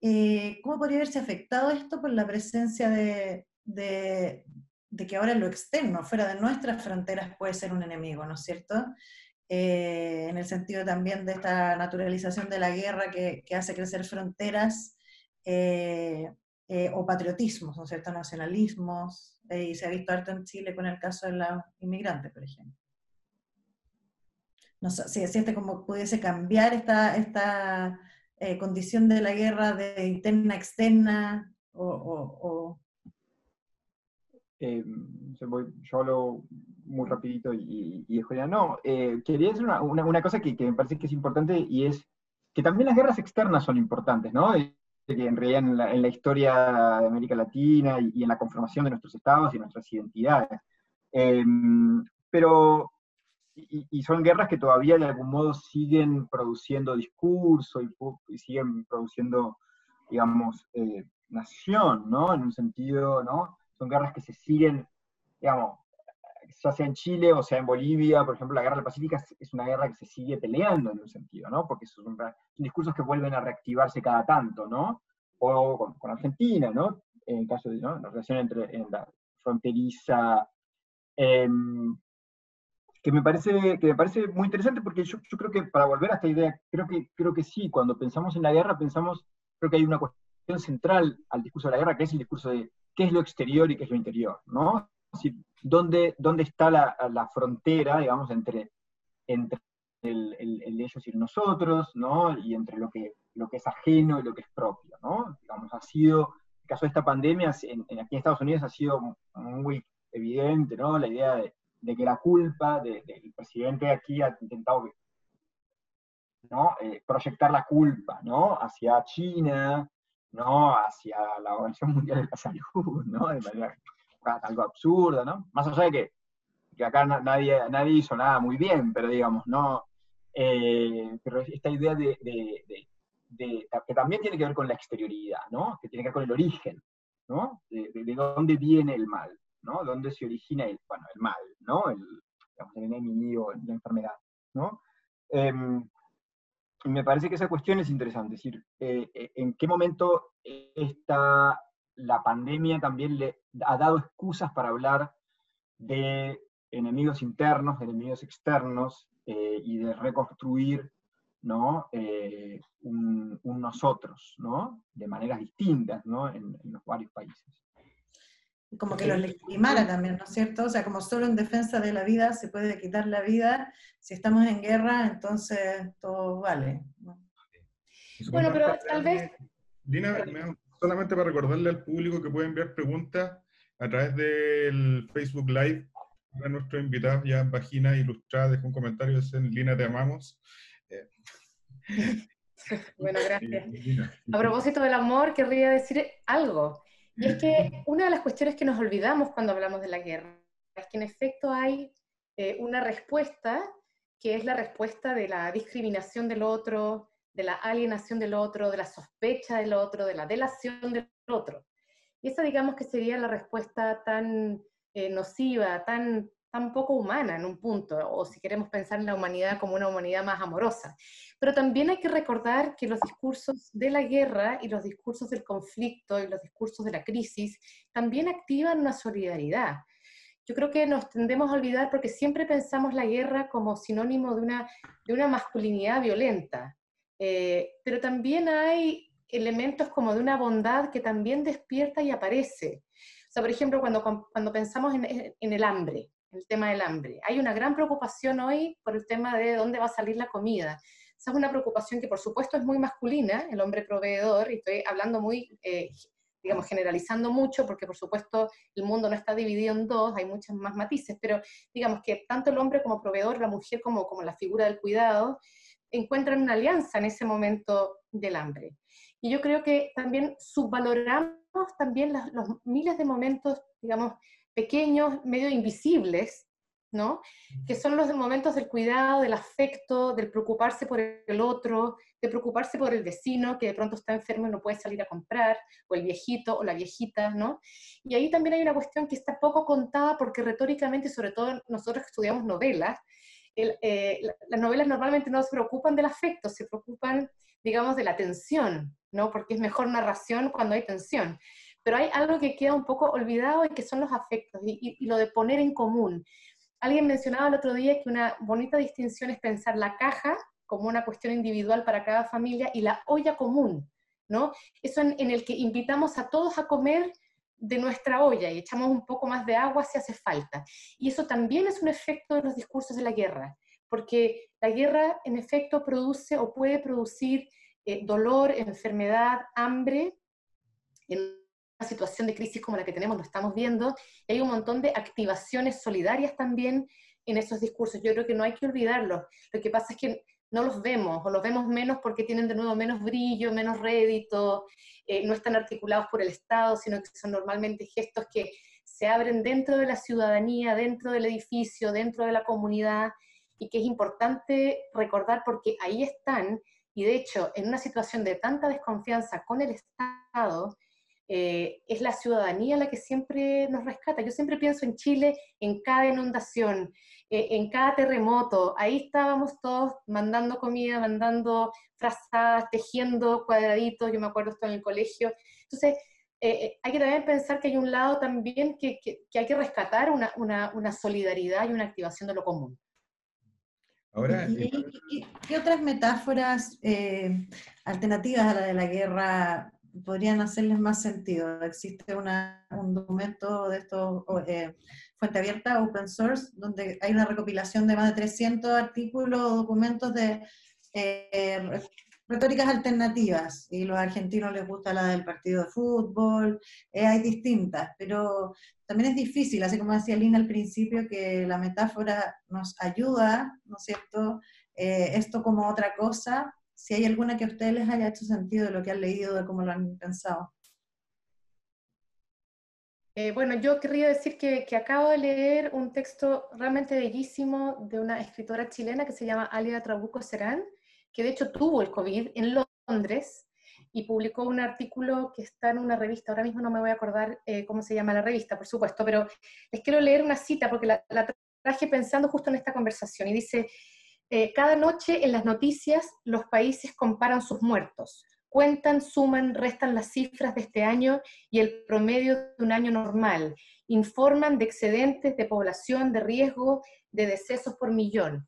Eh, ¿Cómo podría haberse afectado esto por la presencia de, de, de que ahora lo externo, fuera de nuestras fronteras, puede ser un enemigo, ¿no es cierto? eh, en el sentido también de esta naturalización de la guerra que, que hace crecer fronteras eh, eh, o patriotismos, ¿no es cierto? Nacionalismos, eh, y se ha visto harto en Chile con el caso de los inmigrantes, por ejemplo. No sé si, este como pudiese cambiar esta, esta condición de la guerra de interna externa o, o, o eh, yo hablo muy rapidito y, y, y no, eh, quería decir una, una, una cosa que, que, me parece que es importante y es que también las guerras externas son importantes, ¿no? Que en realidad en la, en la, historia de América Latina y, en la conformación de nuestros estados y nuestras identidades. Eh, pero, y, y, son guerras que todavía de algún modo siguen produciendo discurso y, y siguen produciendo, digamos, eh, nación, ¿no? En un sentido, ¿no? Son guerras que se siguen, digamos, ya sea en Chile o sea en Bolivia, por ejemplo, la guerra del Pacífico es una guerra que se sigue peleando en un sentido, ¿no? Porque son, son discursos que vuelven a reactivarse cada tanto, ¿no? O con, con Argentina, ¿no? En el caso de ¿no? la relación entre en la fronteriza, eh, que me parece que me parece muy interesante porque yo, yo, creo que para volver a esta idea, creo que creo que sí, cuando pensamos en la guerra pensamos, creo que hay una cuestión central al discurso de la guerra, que es el discurso de qué es lo exterior y qué es lo interior, ¿no? Dónde, dónde está la, la frontera, digamos, entre, entre el, el, ellos y nosotros, ¿no? Y entre lo que, lo que es ajeno y lo que es propio, ¿no? Digamos, ha sido, el caso de esta pandemia, aquí en Estados Unidos ha sido muy evidente, ¿no? La idea de, de que la culpa del presidente aquí ha intentado ¿no? Eh, proyectar la culpa, ¿no? Hacia China, ¿no? Hacia la Organización Mundial de la Salud, ¿no? De manera algo absurda, ¿no? Más allá de que, que acá nadie, nadie hizo nada muy bien, pero digamos, ¿no? Eh, pero esta idea de, que también tiene que ver con la exterioridad, ¿no? Que tiene que ver con el origen, ¿no? De, dónde viene el mal, ¿no? Dónde se origina el, bueno, el mal, ¿no? El, digamos, el enemigo, la enfermedad, ¿no? Em, me parece que esa cuestión es interesante, es decir, eh, eh, en qué momento esta, la pandemia también le ha dado excusas para hablar de enemigos internos, de enemigos externos, eh, y de reconstruir ¿no? Un, nosotros, ¿no? de maneras distintas ¿no? en, en, los varios países. Como que los legitimara también, ¿no es cierto? O sea, como solo en defensa de la vida se puede quitar la vida, si estamos en guerra, entonces todo vale. Bueno, pero tal vez... Dina, solamente para recordarle al público que puede enviar preguntas a través del Facebook Live a nuestro invitado ya en Vagina Ilustrada, deja un comentario, en Lina, te amamos. Eh, bueno, gracias. A propósito del amor, querría decir algo. Y es que una de las cuestiones que nos olvidamos cuando hablamos de la guerra es que en efecto hay eh, una respuesta que es la respuesta de la discriminación del otro, de la alienación del otro, de la sospecha del otro, de la delación del otro. Y esa digamos que sería la respuesta tan eh, nociva, tan, tan poco humana en un punto, o si queremos pensar en la humanidad como una humanidad más amorosa. Pero también hay que recordar que los discursos de la guerra y los discursos del conflicto y los discursos de la crisis también activan una solidaridad yo creo que nos tendemos a olvidar porque siempre pensamos la guerra como sinónimo de una, de una masculinidad violenta, eh, pero también hay elementos como de una bondad que también despierta y aparece. O sea, por ejemplo, cuando, cuando pensamos en, en el hambre, el tema del hambre, hay una gran preocupación hoy por el tema de dónde va a salir la comida. Esa es una preocupación que por supuesto es muy masculina, el hombre proveedor, y estoy hablando muy eh, digamos, generalizando mucho, porque por supuesto el mundo no está dividido en dos, hay muchos más matices, pero digamos que tanto el hombre como proveedor, la mujer como, como la figura del cuidado, encuentran una alianza en ese momento del hambre. Y yo creo que también subvaloramos también los miles de momentos, digamos, pequeños, medio invisibles, ¿no? Que son los momentos del cuidado, del afecto, del preocuparse por el otro, de preocuparse por el vecino que de pronto está enfermo y no puede salir a comprar, o el viejito o la viejita, ¿no? Y ahí también hay una cuestión que está poco contada porque retóricamente, sobre todo nosotros que estudiamos novelas, eh, las novelas normalmente no se preocupan del afecto, se preocupan, digamos, de la tensión, ¿no? Porque es mejor narración cuando hay tensión. Pero hay algo que queda un poco olvidado y que son los afectos y lo de poner en común. Alguien mencionaba el otro día que una bonita distinción es pensar la caja como una cuestión individual para cada familia y la olla común, ¿no? Eso en, el que invitamos a todos a comer de nuestra olla y echamos un poco más de agua si hace falta. Y eso también es un efecto de los discursos de la guerra, porque la guerra en efecto produce o puede producir eh, dolor, enfermedad, hambre, en situación de crisis como la que tenemos, lo estamos viendo, y hay un montón de activaciones solidarias también en esos discursos. Yo creo que no hay que olvidarlos. Lo que pasa es que no los vemos, o los vemos menos porque tienen de nuevo menos brillo, menos rédito, eh, no están articulados por el Estado, sino que son normalmente gestos que se abren dentro de la ciudadanía, dentro del edificio, dentro de la comunidad, y que es importante recordar porque ahí están, y de hecho, en una situación de tanta desconfianza con el Estado, eh, es la ciudadanía la que siempre nos rescata. Yo siempre pienso en Chile, en cada inundación, eh, en cada terremoto. Ahí estábamos todos mandando comida, mandando frazadas, tejiendo cuadraditos. Yo me acuerdo esto en el colegio. Entonces, eh, hay que también pensar que hay un lado también que, hay que rescatar una, una, solidaridad y una activación de lo común. Ahora, ¿Qué otras metáforas alternativas a la de la guerra podrían hacerles más sentido. Existe un documento de estos, eh, fuente abierta, open source, donde hay una recopilación de más de 300 artículos o documentos de eh, retóricas alternativas, y los argentinos les gusta la del partido de fútbol, eh, hay distintas, pero también es difícil, así como decía Lina al principio, que la metáfora nos ayuda, ¿no es cierto? esto como otra cosa, si hay alguna que a ustedes les haya hecho sentido de lo que han leído, de cómo lo han pensado. Eh, bueno, yo querría decir que, acabo de leer un texto realmente bellísimo de una escritora chilena que se llama Alia Trabuco Serán, que de hecho tuvo el COVID en Londres y publicó un artículo que está en una revista, ahora mismo no me voy a acordar eh, cómo se llama la revista, por supuesto, pero les quiero leer una cita porque la, la traje pensando justo en esta conversación y dice, eh, cada noche en las noticias los países comparan sus muertos, cuentan, suman, restan las cifras de este año y el promedio de un año normal, informan de excedentes de población, de riesgo, de decesos por millón.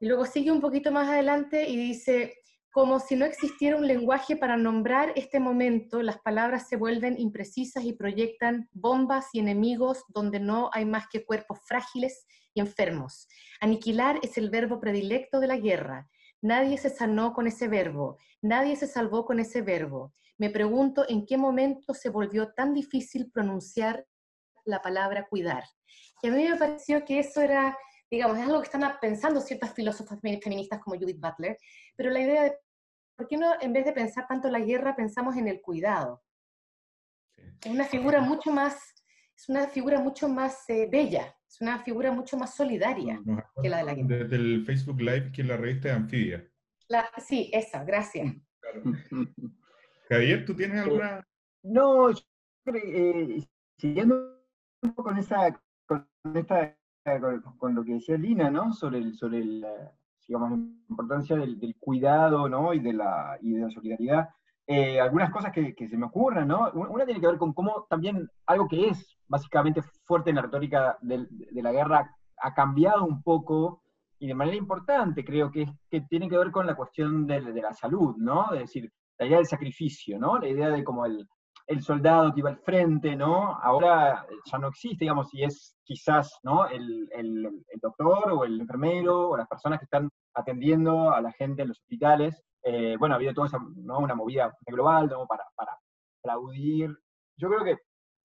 Y luego sigue un poquito más adelante y dice, como si no existiera un lenguaje para nombrar este momento, las palabras se vuelven imprecisas y proyectan bombas y enemigos donde no hay más que cuerpos frágiles y enfermos. Aniquilar es el verbo predilecto de la guerra. Nadie se sanó con ese verbo, nadie se salvó con ese verbo. Me pregunto en qué momento se volvió tan difícil pronunciar la palabra cuidar. Y a mí me pareció que eso era digamos, es algo que están pensando ciertas filósofas feministas como Judith Butler, pero la idea de, ¿por qué no en vez de pensar tanto en la guerra, pensamos en el cuidado? Es una figura mucho más, es una figura mucho más eh, bella, es una figura mucho más solidaria que la de la guerra. Desde el Facebook Live, que es la revista de Anfibia. La, sí, esa, gracias. Javier, ¿tú tienes alguna...? No, yo, eh, siguiendo un poco con esa, con esta con, lo que decía Lina, ¿no? Sobre, el, sobre la, digamos, la importancia del, cuidado, ¿no? Y de la, y de la solidaridad. Eh, algunas cosas que, que, se me ocurren, ¿no? Una tiene que ver con cómo también algo que es básicamente fuerte en la retórica de, de la guerra ha cambiado un poco y de manera importante, creo que, que tiene que ver con la cuestión de, de, la salud, ¿no? Es decir, la idea del sacrificio, ¿no? La idea de como el, el soldado que iba al frente, ¿no? Ahora ya no existe, digamos, y es quizás, ¿no? El, el, doctor o el enfermero o las personas que están atendiendo a la gente en los hospitales. Eh, bueno, ha habido toda esa, ¿no? una movida global, ¿no? Para, para aplaudir. Yo creo que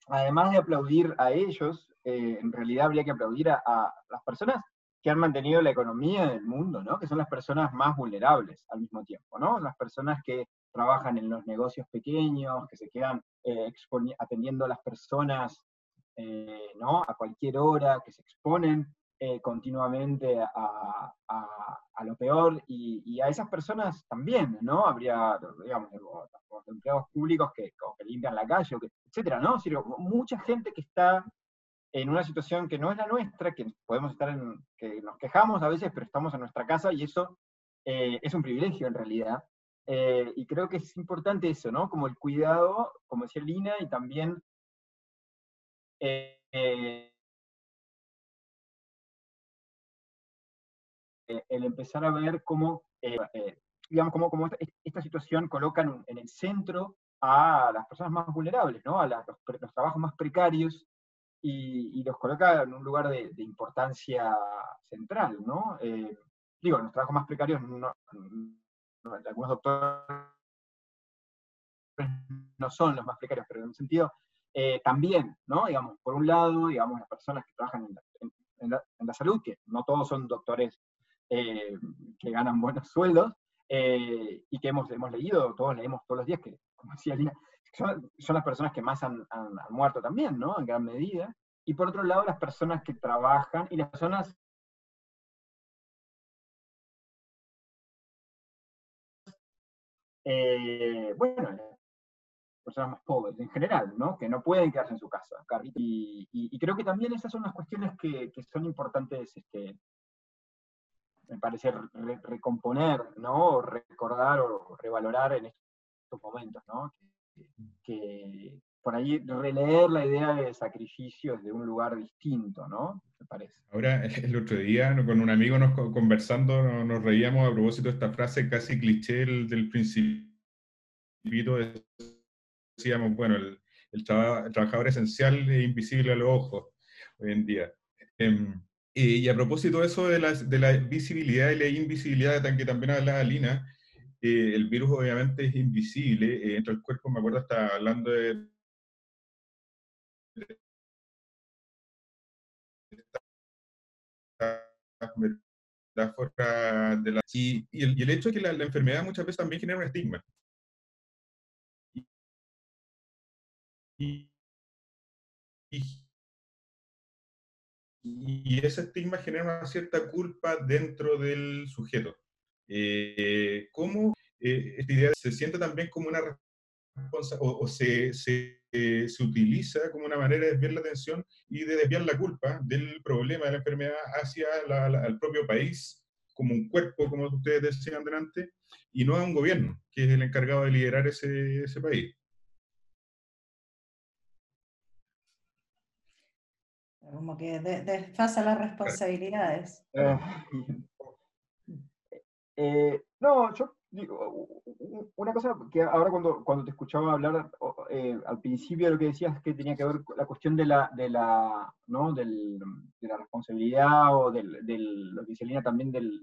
además de aplaudir a ellos, eh, en realidad habría que aplaudir a, a, las personas que han mantenido la economía del mundo, ¿no? Que son las personas más vulnerables al mismo tiempo, ¿no? Las personas que trabajan en los negocios pequeños, que se quedan eh, atendiendo a las personas eh, ¿no? a cualquier hora, que se exponen eh, continuamente a, lo peor, y, a esas personas también, ¿no? Habría, digamos, empleados públicos que, que limpian la calle, etcétera, ¿no? mucha gente que está en una situación que no es la nuestra, que podemos estar en, que nos quejamos a veces, pero estamos en nuestra casa, y eso es un privilegio en realidad, eh, y creo que es importante eso, ¿no? Como el cuidado, como decía Lina, y también eh, eh, el empezar a ver cómo, digamos, cómo, cómo esta, situación coloca en, el centro a las personas más vulnerables, ¿no? A los, trabajos más precarios y, los coloca en un lugar de, importancia central, ¿no? digo, los trabajos más precarios no, algunos doctores no son los más precarios, pero en un sentido eh, también, ¿no? Digamos, por un lado, digamos, las personas que trabajan en la, salud, que no todos son doctores eh, que ganan buenos sueldos, eh, y que hemos, hemos leído, todos leemos todos los días, que, como decía Lina, son, las personas que más han, han, muerto también, ¿no? En gran medida. Y por otro lado, las personas que trabajan y las personas eh, bueno, personas más pobres en general, ¿no? que no pueden quedarse en su casa. Y, creo que también esas son las cuestiones que, son importantes, este, me parece, recomponer, ¿no? recordar o revalorar en estos momentos. ¿no? Por ahí releer la idea de sacrificio desde un lugar distinto, ¿no? Me parece. Ahora, el otro día, con un amigo nos conversando, nos reíamos a propósito de esta frase casi cliché del, principio de decíamos, bueno, el, el, trabajador esencial es invisible a los ojos hoy en día. Em, y a propósito de eso de la, de la visibilidad y la invisibilidad, de que también hablaba Lina, eh, el virus obviamente es invisible, eh, dentro del cuerpo, me acuerdo, hasta hablando de de la... Y, el, y el, hecho de que la, enfermedad muchas veces también genera un estigma. Y, ese estigma genera una cierta culpa dentro del sujeto. Eh, ¿Cómo eh, esta idea se siente también como una o, o se, eh, se, utiliza como una manera de desviar la atención y de desviar la culpa del problema de la enfermedad hacia la, la, al propio país, como un cuerpo, como ustedes decían delante, y no a un gobierno, que es el encargado de liderar ese, ese país. Como que desfasa las responsabilidades. Eh, eh, no, yo una cosa que ahora cuando, cuando te escuchaba hablar eh, al principio lo que decías que tenía que ver con la cuestión de la, de la, ¿no? de la responsabilidad o del, del, lo que dice Lina también del,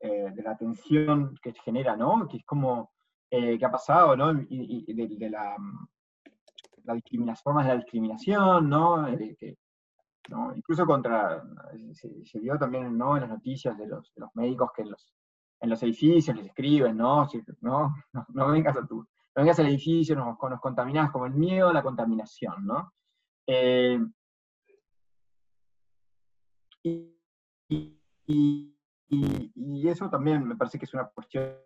eh, de la atención que genera, ¿no? Que es como, eh, ¿qué ha pasado, no? Y, y de, de, la, la discriminación, formas de la discriminación, ¿no? Que. Incluso contra, se, se, vio también ¿no? en las noticias de los, de los médicos que los, en los edificios les escriben, ¿no? no, no, vengas a no vengas al edificio, nos, nos contaminás, como el miedo a la contaminación, ¿no? Eh, y, y, eso también me parece que es una cuestión,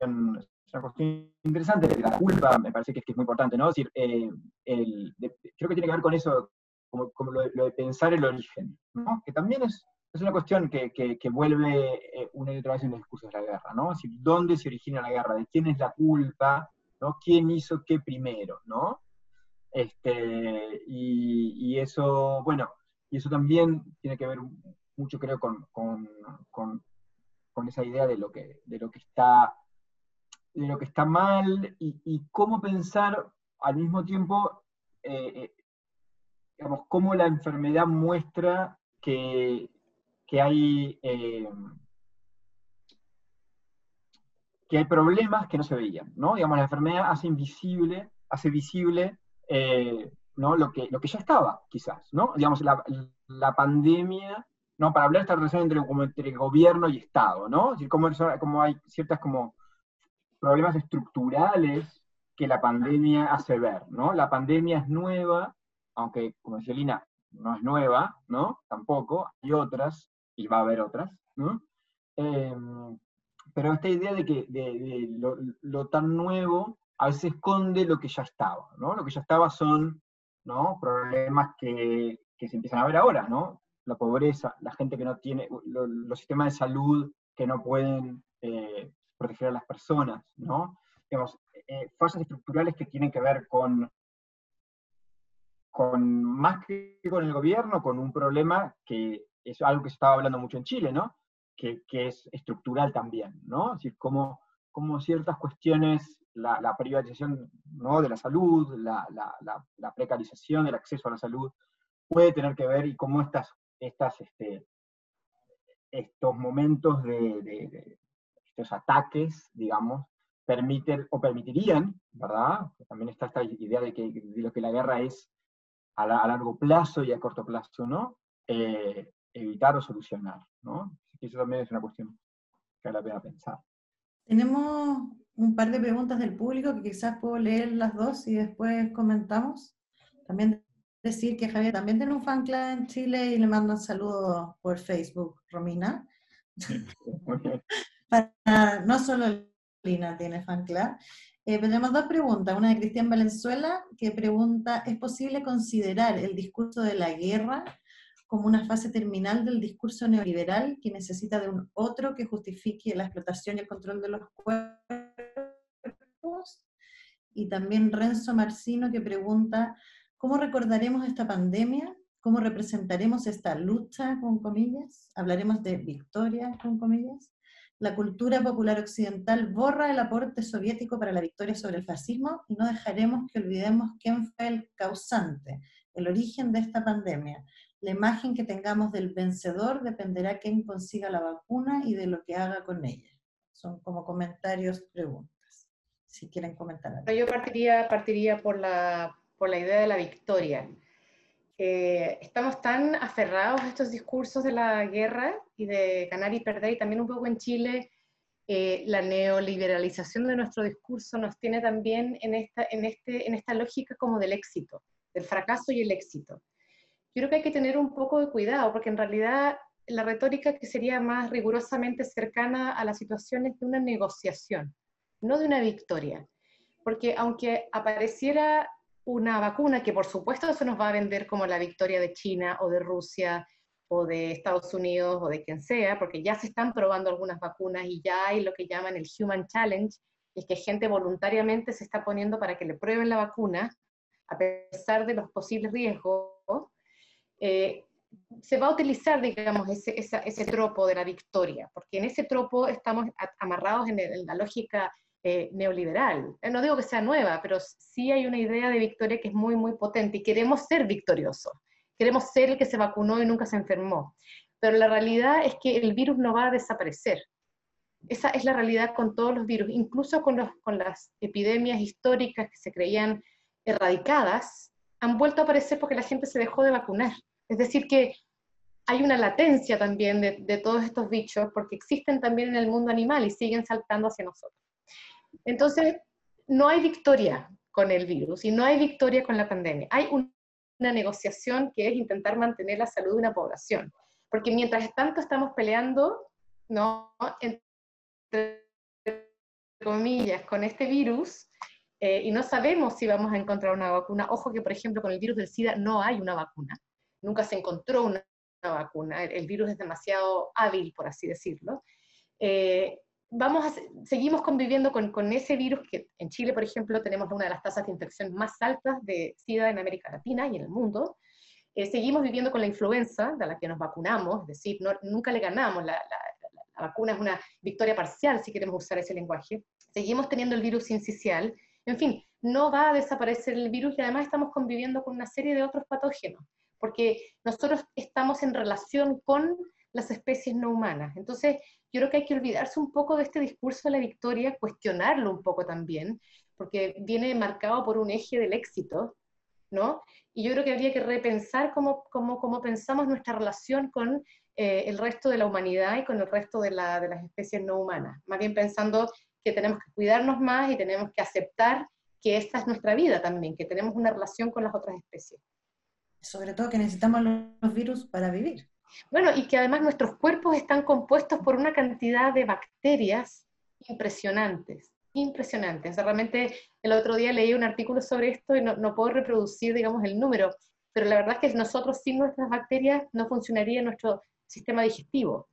una cuestión interesante, la culpa me parece que es, muy importante, ¿no? Es decir, eh, el, creo que tiene que ver con eso como, como lo, de pensar el origen, ¿no? que también es, es una cuestión que, que, vuelve eh, una y otra vez en los discursos de la guerra, ¿no? Es decir, ¿dónde se origina la guerra? ¿De quién es la culpa? ¿no? ¿Quién hizo qué primero? ¿no? Este, y, y eso, bueno, y eso también tiene que ver mucho, creo, con, con, con, esa idea de lo que, de lo que está de lo que está mal y, y cómo pensar al mismo tiempo eh, eh digamos, cómo la enfermedad muestra que, que hay, eh, que hay problemas que no se veían, ¿no? Digamos, la enfermedad hace invisible, hace visible eh, ¿no? lo, que, lo que ya estaba, quizás, ¿no? Digamos, la, la pandemia, ¿no? Para hablar de esta relación entre, entre gobierno y Estado, ¿no? Es decir, cómo, cómo hay ciertas como problemas estructurales que la pandemia hace ver, ¿no? La pandemia es nueva, aunque, como decía Lina, no es nueva, ¿no? Tampoco, hay otras, y va a haber otras. Eh, pero esta idea de que de, lo, tan nuevo a veces esconde lo que ya estaba, ¿no? Lo que ya estaba son. Problemas que, que se empiezan a ver ahora, ¿no? La pobreza, la gente que no tiene, lo, los sistemas de salud que no pueden eh, proteger a las personas, ¿no? Digamos, eh, estructurales que tienen que ver con con más que con el gobierno, con un problema que es algo que se estaba hablando mucho en Chile, ¿no? Que, que es estructural también, ¿no? Es decir, cómo, cómo ciertas cuestiones, la, privatización ¿no? de la salud, la, la, la, precarización del acceso a la salud, puede tener que ver y cómo estas, estas, este, estos momentos de, estos ataques, digamos, permiten o permitirían, ¿verdad? También está esta idea de que, de lo que la guerra es a largo plazo y a corto plazo, ¿no? Eh, evitar o solucionar, ¿no? Eso también es una cuestión que vale la pena pensar. Tenemos un par de preguntas del público que quizás puedo leer las dos y después comentamos. También decir que Javier también tiene un fan club en Chile y le mandan saludos por Facebook, Romina. Para, no solo Lina tiene fan club. Eh, tenemos dos preguntas, una de Cristian Valenzuela, que pregunta, ¿es posible considerar el discurso de la guerra como una fase terminal del discurso neoliberal que necesita de un otro que justifique la explotación y el control de los cuerpos? Y también Renzo Marcino, que pregunta, ¿cómo recordaremos esta pandemia? ¿Cómo representaremos esta lucha, con comillas? ¿Hablaremos de victoria, con comillas? La cultura popular occidental borra el aporte soviético para la victoria sobre el fascismo y no dejaremos que olvidemos quién fue el causante, el origen de esta pandemia. La imagen que tengamos del vencedor dependerá quién consiga la vacuna y de lo que haga con ella. Son como comentarios, preguntas. Si quieren comentar algo. Yo partiría, partiría por, la, por la idea de la victoria. Eh, estamos tan aferrados a estos discursos de la guerra y de ganar y perder, y también un poco en Chile, eh, la neoliberalización de nuestro discurso nos tiene también en esta, en, este, en esta lógica como del éxito, del fracaso y el éxito. Yo creo que hay que tener un poco de cuidado, porque en realidad la retórica que sería más rigurosamente cercana a las situaciones de una negociación, no de una victoria. Porque aunque apareciera una vacuna que por supuesto se nos va a vender como la victoria de China o de Rusia o de Estados Unidos o de quien sea, porque ya se están probando algunas vacunas y ya hay lo que llaman el Human Challenge, es que gente voluntariamente se está poniendo para que le prueben la vacuna, a pesar de los posibles riesgos, eh, se va a utilizar, digamos, ese, tropo de la victoria, porque en ese tropo estamos amarrados en, la lógica eh, neoliberal. Eh, no digo que sea nueva, pero sí hay una idea de victoria que es muy, muy potente y queremos ser victoriosos. Queremos ser el que se vacunó y nunca se enfermó. Pero la realidad es que el virus no va a desaparecer. Esa es la realidad con todos los virus, incluso con las epidemias históricas que se creían erradicadas, han vuelto a aparecer porque la gente se dejó de vacunar. Es decir, que hay una latencia también de, todos estos bichos porque existen también en el mundo animal y siguen saltando hacia nosotros. Entonces, no hay victoria con el virus y no hay victoria con la pandemia. Hay una negociación que es intentar mantener la salud de una población. Porque mientras tanto estamos peleando, ¿no? Entre comillas, con este virus, eh, y no sabemos si vamos a encontrar una vacuna. Ojo que, por ejemplo, con el virus del SIDA no hay una vacuna nunca se encontró una, vacuna, el, virus es demasiado hábil, por así decirlo. Eh, vamos a, seguimos conviviendo con, ese virus que en Chile, por ejemplo, tenemos una de las tasas de infección más altas de SIDA en América Latina y en el mundo. Eh, seguimos viviendo con la influenza, de la que nos vacunamos, es decir, nunca le ganamos, la, vacuna es una victoria parcial, si queremos usar ese lenguaje. Seguimos teniendo el virus incisional, en fin, no va a desaparecer el virus y además estamos conviviendo con una serie de otros patógenos porque nosotros estamos en relación con las especies no humanas. Entonces, yo creo que hay que olvidarse un poco de este discurso de la victoria, cuestionarlo un poco también, porque viene marcado por un eje del éxito, ¿no? Y yo creo que habría que repensar cómo, cómo, cómo pensamos nuestra relación con eh, el resto de la humanidad y con el resto de, la, de las especies no humanas. Más bien pensando que tenemos que cuidarnos más y tenemos que aceptar que esta es nuestra vida también, que tenemos una relación con las otras especies sobre todo que necesitamos los virus para vivir. Bueno, y que además nuestros cuerpos están compuestos por una cantidad de bacterias impresionantes, impresionantes. Realmente el otro día leí un artículo sobre esto y no, puedo reproducir, digamos, el número, pero la verdad es que nosotros sin nuestras bacterias no funcionaría nuestro sistema digestivo.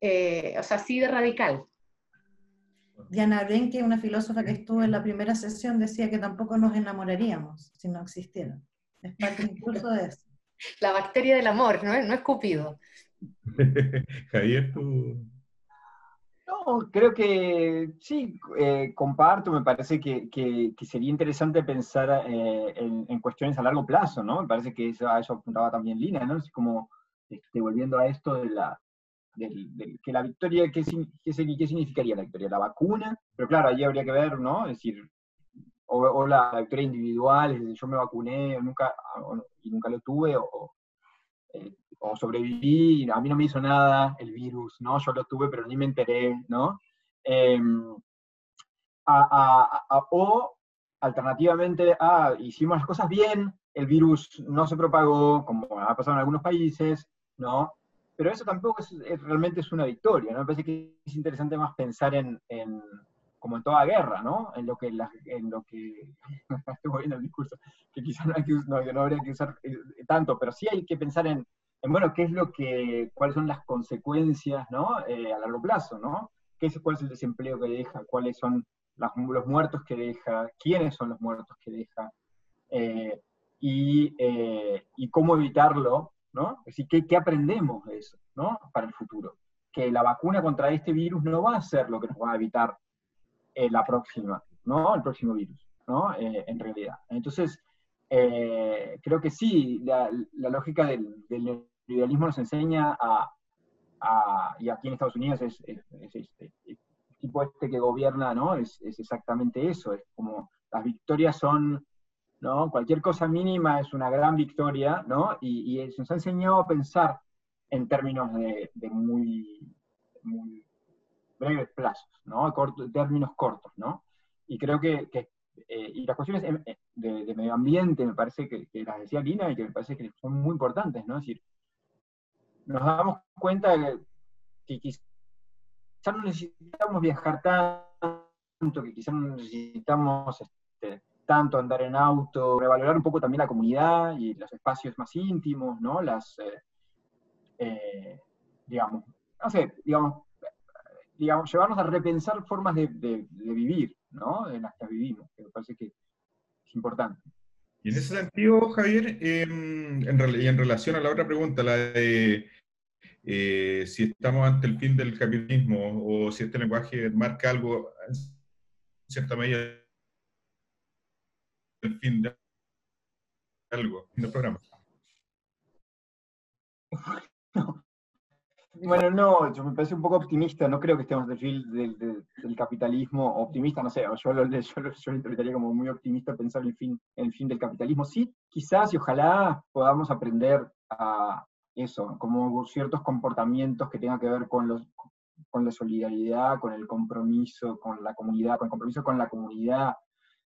Eh, o sea, así de radical. Diana Brenke, una filósofa que estuvo en la primera sesión, decía que tampoco nos enamoraríamos si no existieran. Es parte incluso de eso. La bacteria del amor, ¿no? No es Cupido. Javier, tú... No, creo que sí, eh, comparto, me parece que, que, sería interesante pensar eh, en, cuestiones a largo plazo, ¿no? Me parece que eso, a eso apuntaba también Lina, ¿no? Es como, este, volviendo a esto de la, que la victoria, ¿qué, qué, ¿qué significaría la victoria? La vacuna, pero claro, allí habría que ver, ¿no? Es decir, o, la victoria individual, es decir, yo me vacuné nunca, y nunca lo tuve, o, eh, o, sobreviví, a mí no me hizo nada el virus, ¿no? Yo lo tuve, pero ni me enteré, ¿no? Em, o alternativamente, ah, hicimos las cosas bien, el virus no se propagó, como ha pasado en algunos países, ¿no? Pero eso tampoco es, realmente es una victoria, ¿no? Me parece que es interesante más pensar en como en toda guerra, ¿no? En lo que, en lo que, estoy viendo el discurso, que quizás no, no, habría que usar eh, tanto, pero sí hay que pensar en, bueno, qué es lo que, cuáles son las consecuencias, ¿no? Eh, a largo plazo, ¿no? ¿Qué es, ¿Cuál es el desempleo que deja? ¿Cuáles son los muertos que deja? ¿Quiénes son los muertos que deja? Eh, y, y cómo evitarlo, ¿no? Es decir, ¿qué, ¿qué, aprendemos de eso, ¿no? Para el futuro. Que la vacuna contra este virus no va a ser lo que nos va a evitar la próxima, ¿no? El próximo virus, ¿no? en realidad. Entonces, creo que sí, la, la lógica del, del liberalismo nos enseña a, y aquí en Estados Unidos es, este, el tipo este que gobierna, ¿no? Es, exactamente eso, es como las victorias son, ¿no? Cualquier cosa mínima es una gran victoria, ¿no? Y, y nos ha enseñado a pensar en términos de, muy, breves plazos, ¿no? términos cortos, ¿no? Y creo que, eh, y las cuestiones de, medio ambiente me parece que, que, las decía Lina y que me parece que son muy importantes, ¿no? Es decir, nos damos cuenta que, quizás no necesitamos viajar tanto, que quizás no necesitamos este, tanto andar en auto, revalorar un poco también la comunidad y los espacios más íntimos, ¿no? Las, eh, eh, digamos, no sé, digamos, digamos, llevarnos a repensar formas de, vivir, ¿no? En las que vivimos, que me parece que es importante. Y en ese sentido, Javier, em, en, y en relación a la otra pregunta, la de eh, si estamos ante el fin del capitalismo o si este lenguaje marca algo, en cierta medida, el fin de algo, fin del programa. Bueno, no, yo me parece un poco optimista, no creo que estemos del fin del, capitalismo, optimista, no sé, yo lo, yo, yo lo interpretaría como muy optimista pensar en el fin, el fin del capitalismo. Sí, quizás y ojalá podamos aprender a, eso, como ciertos comportamientos que tengan que ver con, los, con la solidaridad, con el compromiso con la comunidad, con el compromiso con la comunidad,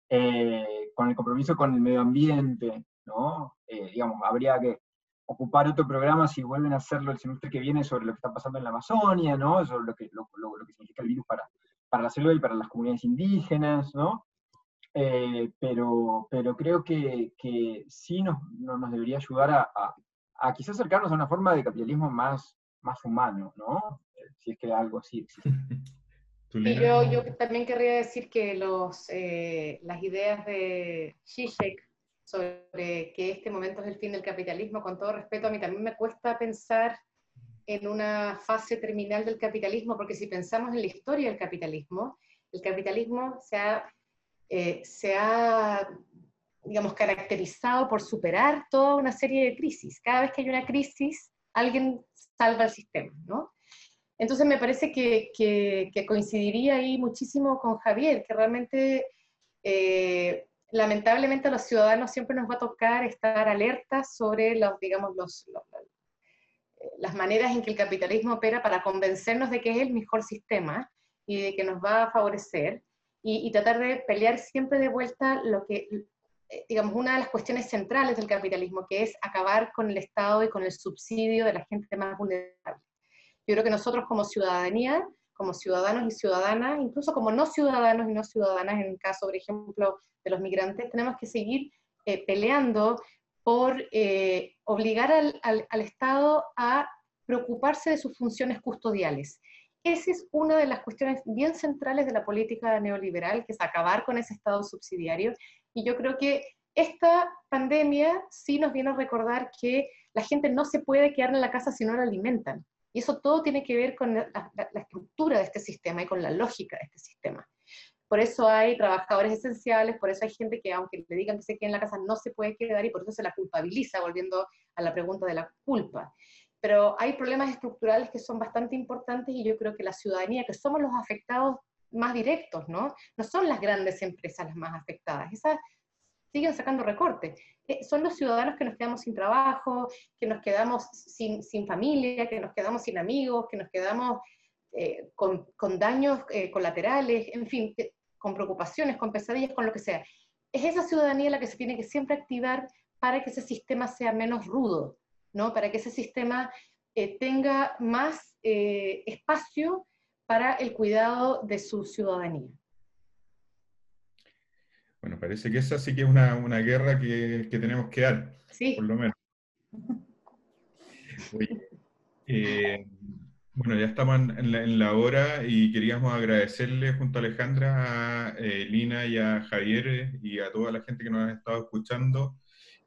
eh, con el compromiso con el medio ambiente, ¿no? Eh, digamos, habría que ocupar otro programa si vuelven a hacerlo el semestre que viene sobre lo que está pasando en la Amazonia, ¿no? Sobre lo que, lo, que significa el virus para, para la selva y para las comunidades indígenas, ¿no? Eh, pero, pero creo que, que sí nos, nos debería ayudar a, a quizás acercarnos a una forma de capitalismo más, más humano, ¿no? Eh, si es que algo así existe. Y yo, yo también querría decir que los, eh, las ideas de Zizek sobre que este momento es el fin del capitalismo, con todo respeto, a mí también me cuesta pensar en una fase terminal del capitalismo, porque si pensamos en la historia del capitalismo, el capitalismo se ha, eh, se ha digamos, caracterizado por superar toda una serie de crisis. Cada vez que hay una crisis, alguien salva el sistema, ¿no? Entonces me parece que, que, coincidiría ahí muchísimo con Javier, que realmente, eh, lamentablemente a los ciudadanos siempre nos va a tocar estar alertas sobre los, digamos, los, las maneras en que el capitalismo opera para convencernos de que es el mejor sistema y de que nos va a favorecer, y, y tratar de pelear siempre de vuelta lo que, eh, digamos, una de las cuestiones centrales del capitalismo, que es acabar con el Estado y con el subsidio de la gente más vulnerable. Yo creo que nosotros como ciudadanía, como ciudadanos y ciudadanas, incluso como no ciudadanos y no ciudadanas, en el caso, por ejemplo, de los migrantes, tenemos que seguir eh, peleando por eh, obligar al, al, al Estado a preocuparse de sus funciones custodiales. Esa es una de las cuestiones bien centrales de la política neoliberal, que es acabar con ese Estado subsidiario y yo creo que esta pandemia sí nos viene a recordar que la gente no se puede quedar en la casa si no la alimentan. Y eso todo tiene que ver con la, estructura de este sistema y con la lógica de este sistema. Por eso hay trabajadores esenciales, por eso hay gente que aunque le digan que se quede en la casa no se puede quedar y por eso se la culpabiliza, volviendo a la pregunta de la culpa. Pero hay problemas estructurales que son bastante importantes y yo creo que la ciudadanía, que somos los afectados más directos, ¿no? No son las grandes empresas las más afectadas, esas siguen sacando recortes. Eh, son los ciudadanos que nos quedamos sin trabajo, que nos quedamos sin, sin familia, que nos quedamos sin amigos, que nos quedamos eh, con, con, daños eh, colaterales, en fin, con preocupaciones, con pesadillas, con lo que sea. Es esa ciudadanía la que se tiene que siempre activar para que ese sistema sea menos rudo, ¿no? Para que ese sistema tenga más espacio para el cuidado de su ciudadanía. Bueno, parece que esa sí que es una, una guerra que, que, tenemos que dar, sí. por lo menos. Eh, bueno, ya estamos en la, en la, hora y queríamos agradecerle junto a Alejandra, a eh, Lina y a Javier y a toda la gente que nos ha estado escuchando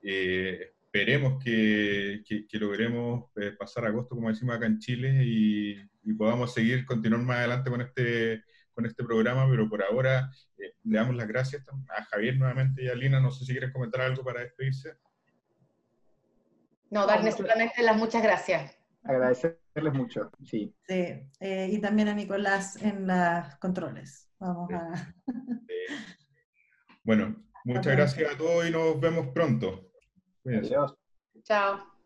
Eh, esperemos que, que, logremos eh, pasar agosto, como decimos acá en Chile, y, y, podamos seguir, continuar más adelante con este, con este programa, pero por ahora eh, le damos las gracias a Javier nuevamente y a Lina. No sé si quieres comentar algo para despedirse. No, darles solamente las muchas gracias. Agradecerles mucho, sí. Sí, y también a Nicolás en los controles. Vamos a... Bueno, muchas gracias a todos y nos vemos pronto. Adiós. Chao.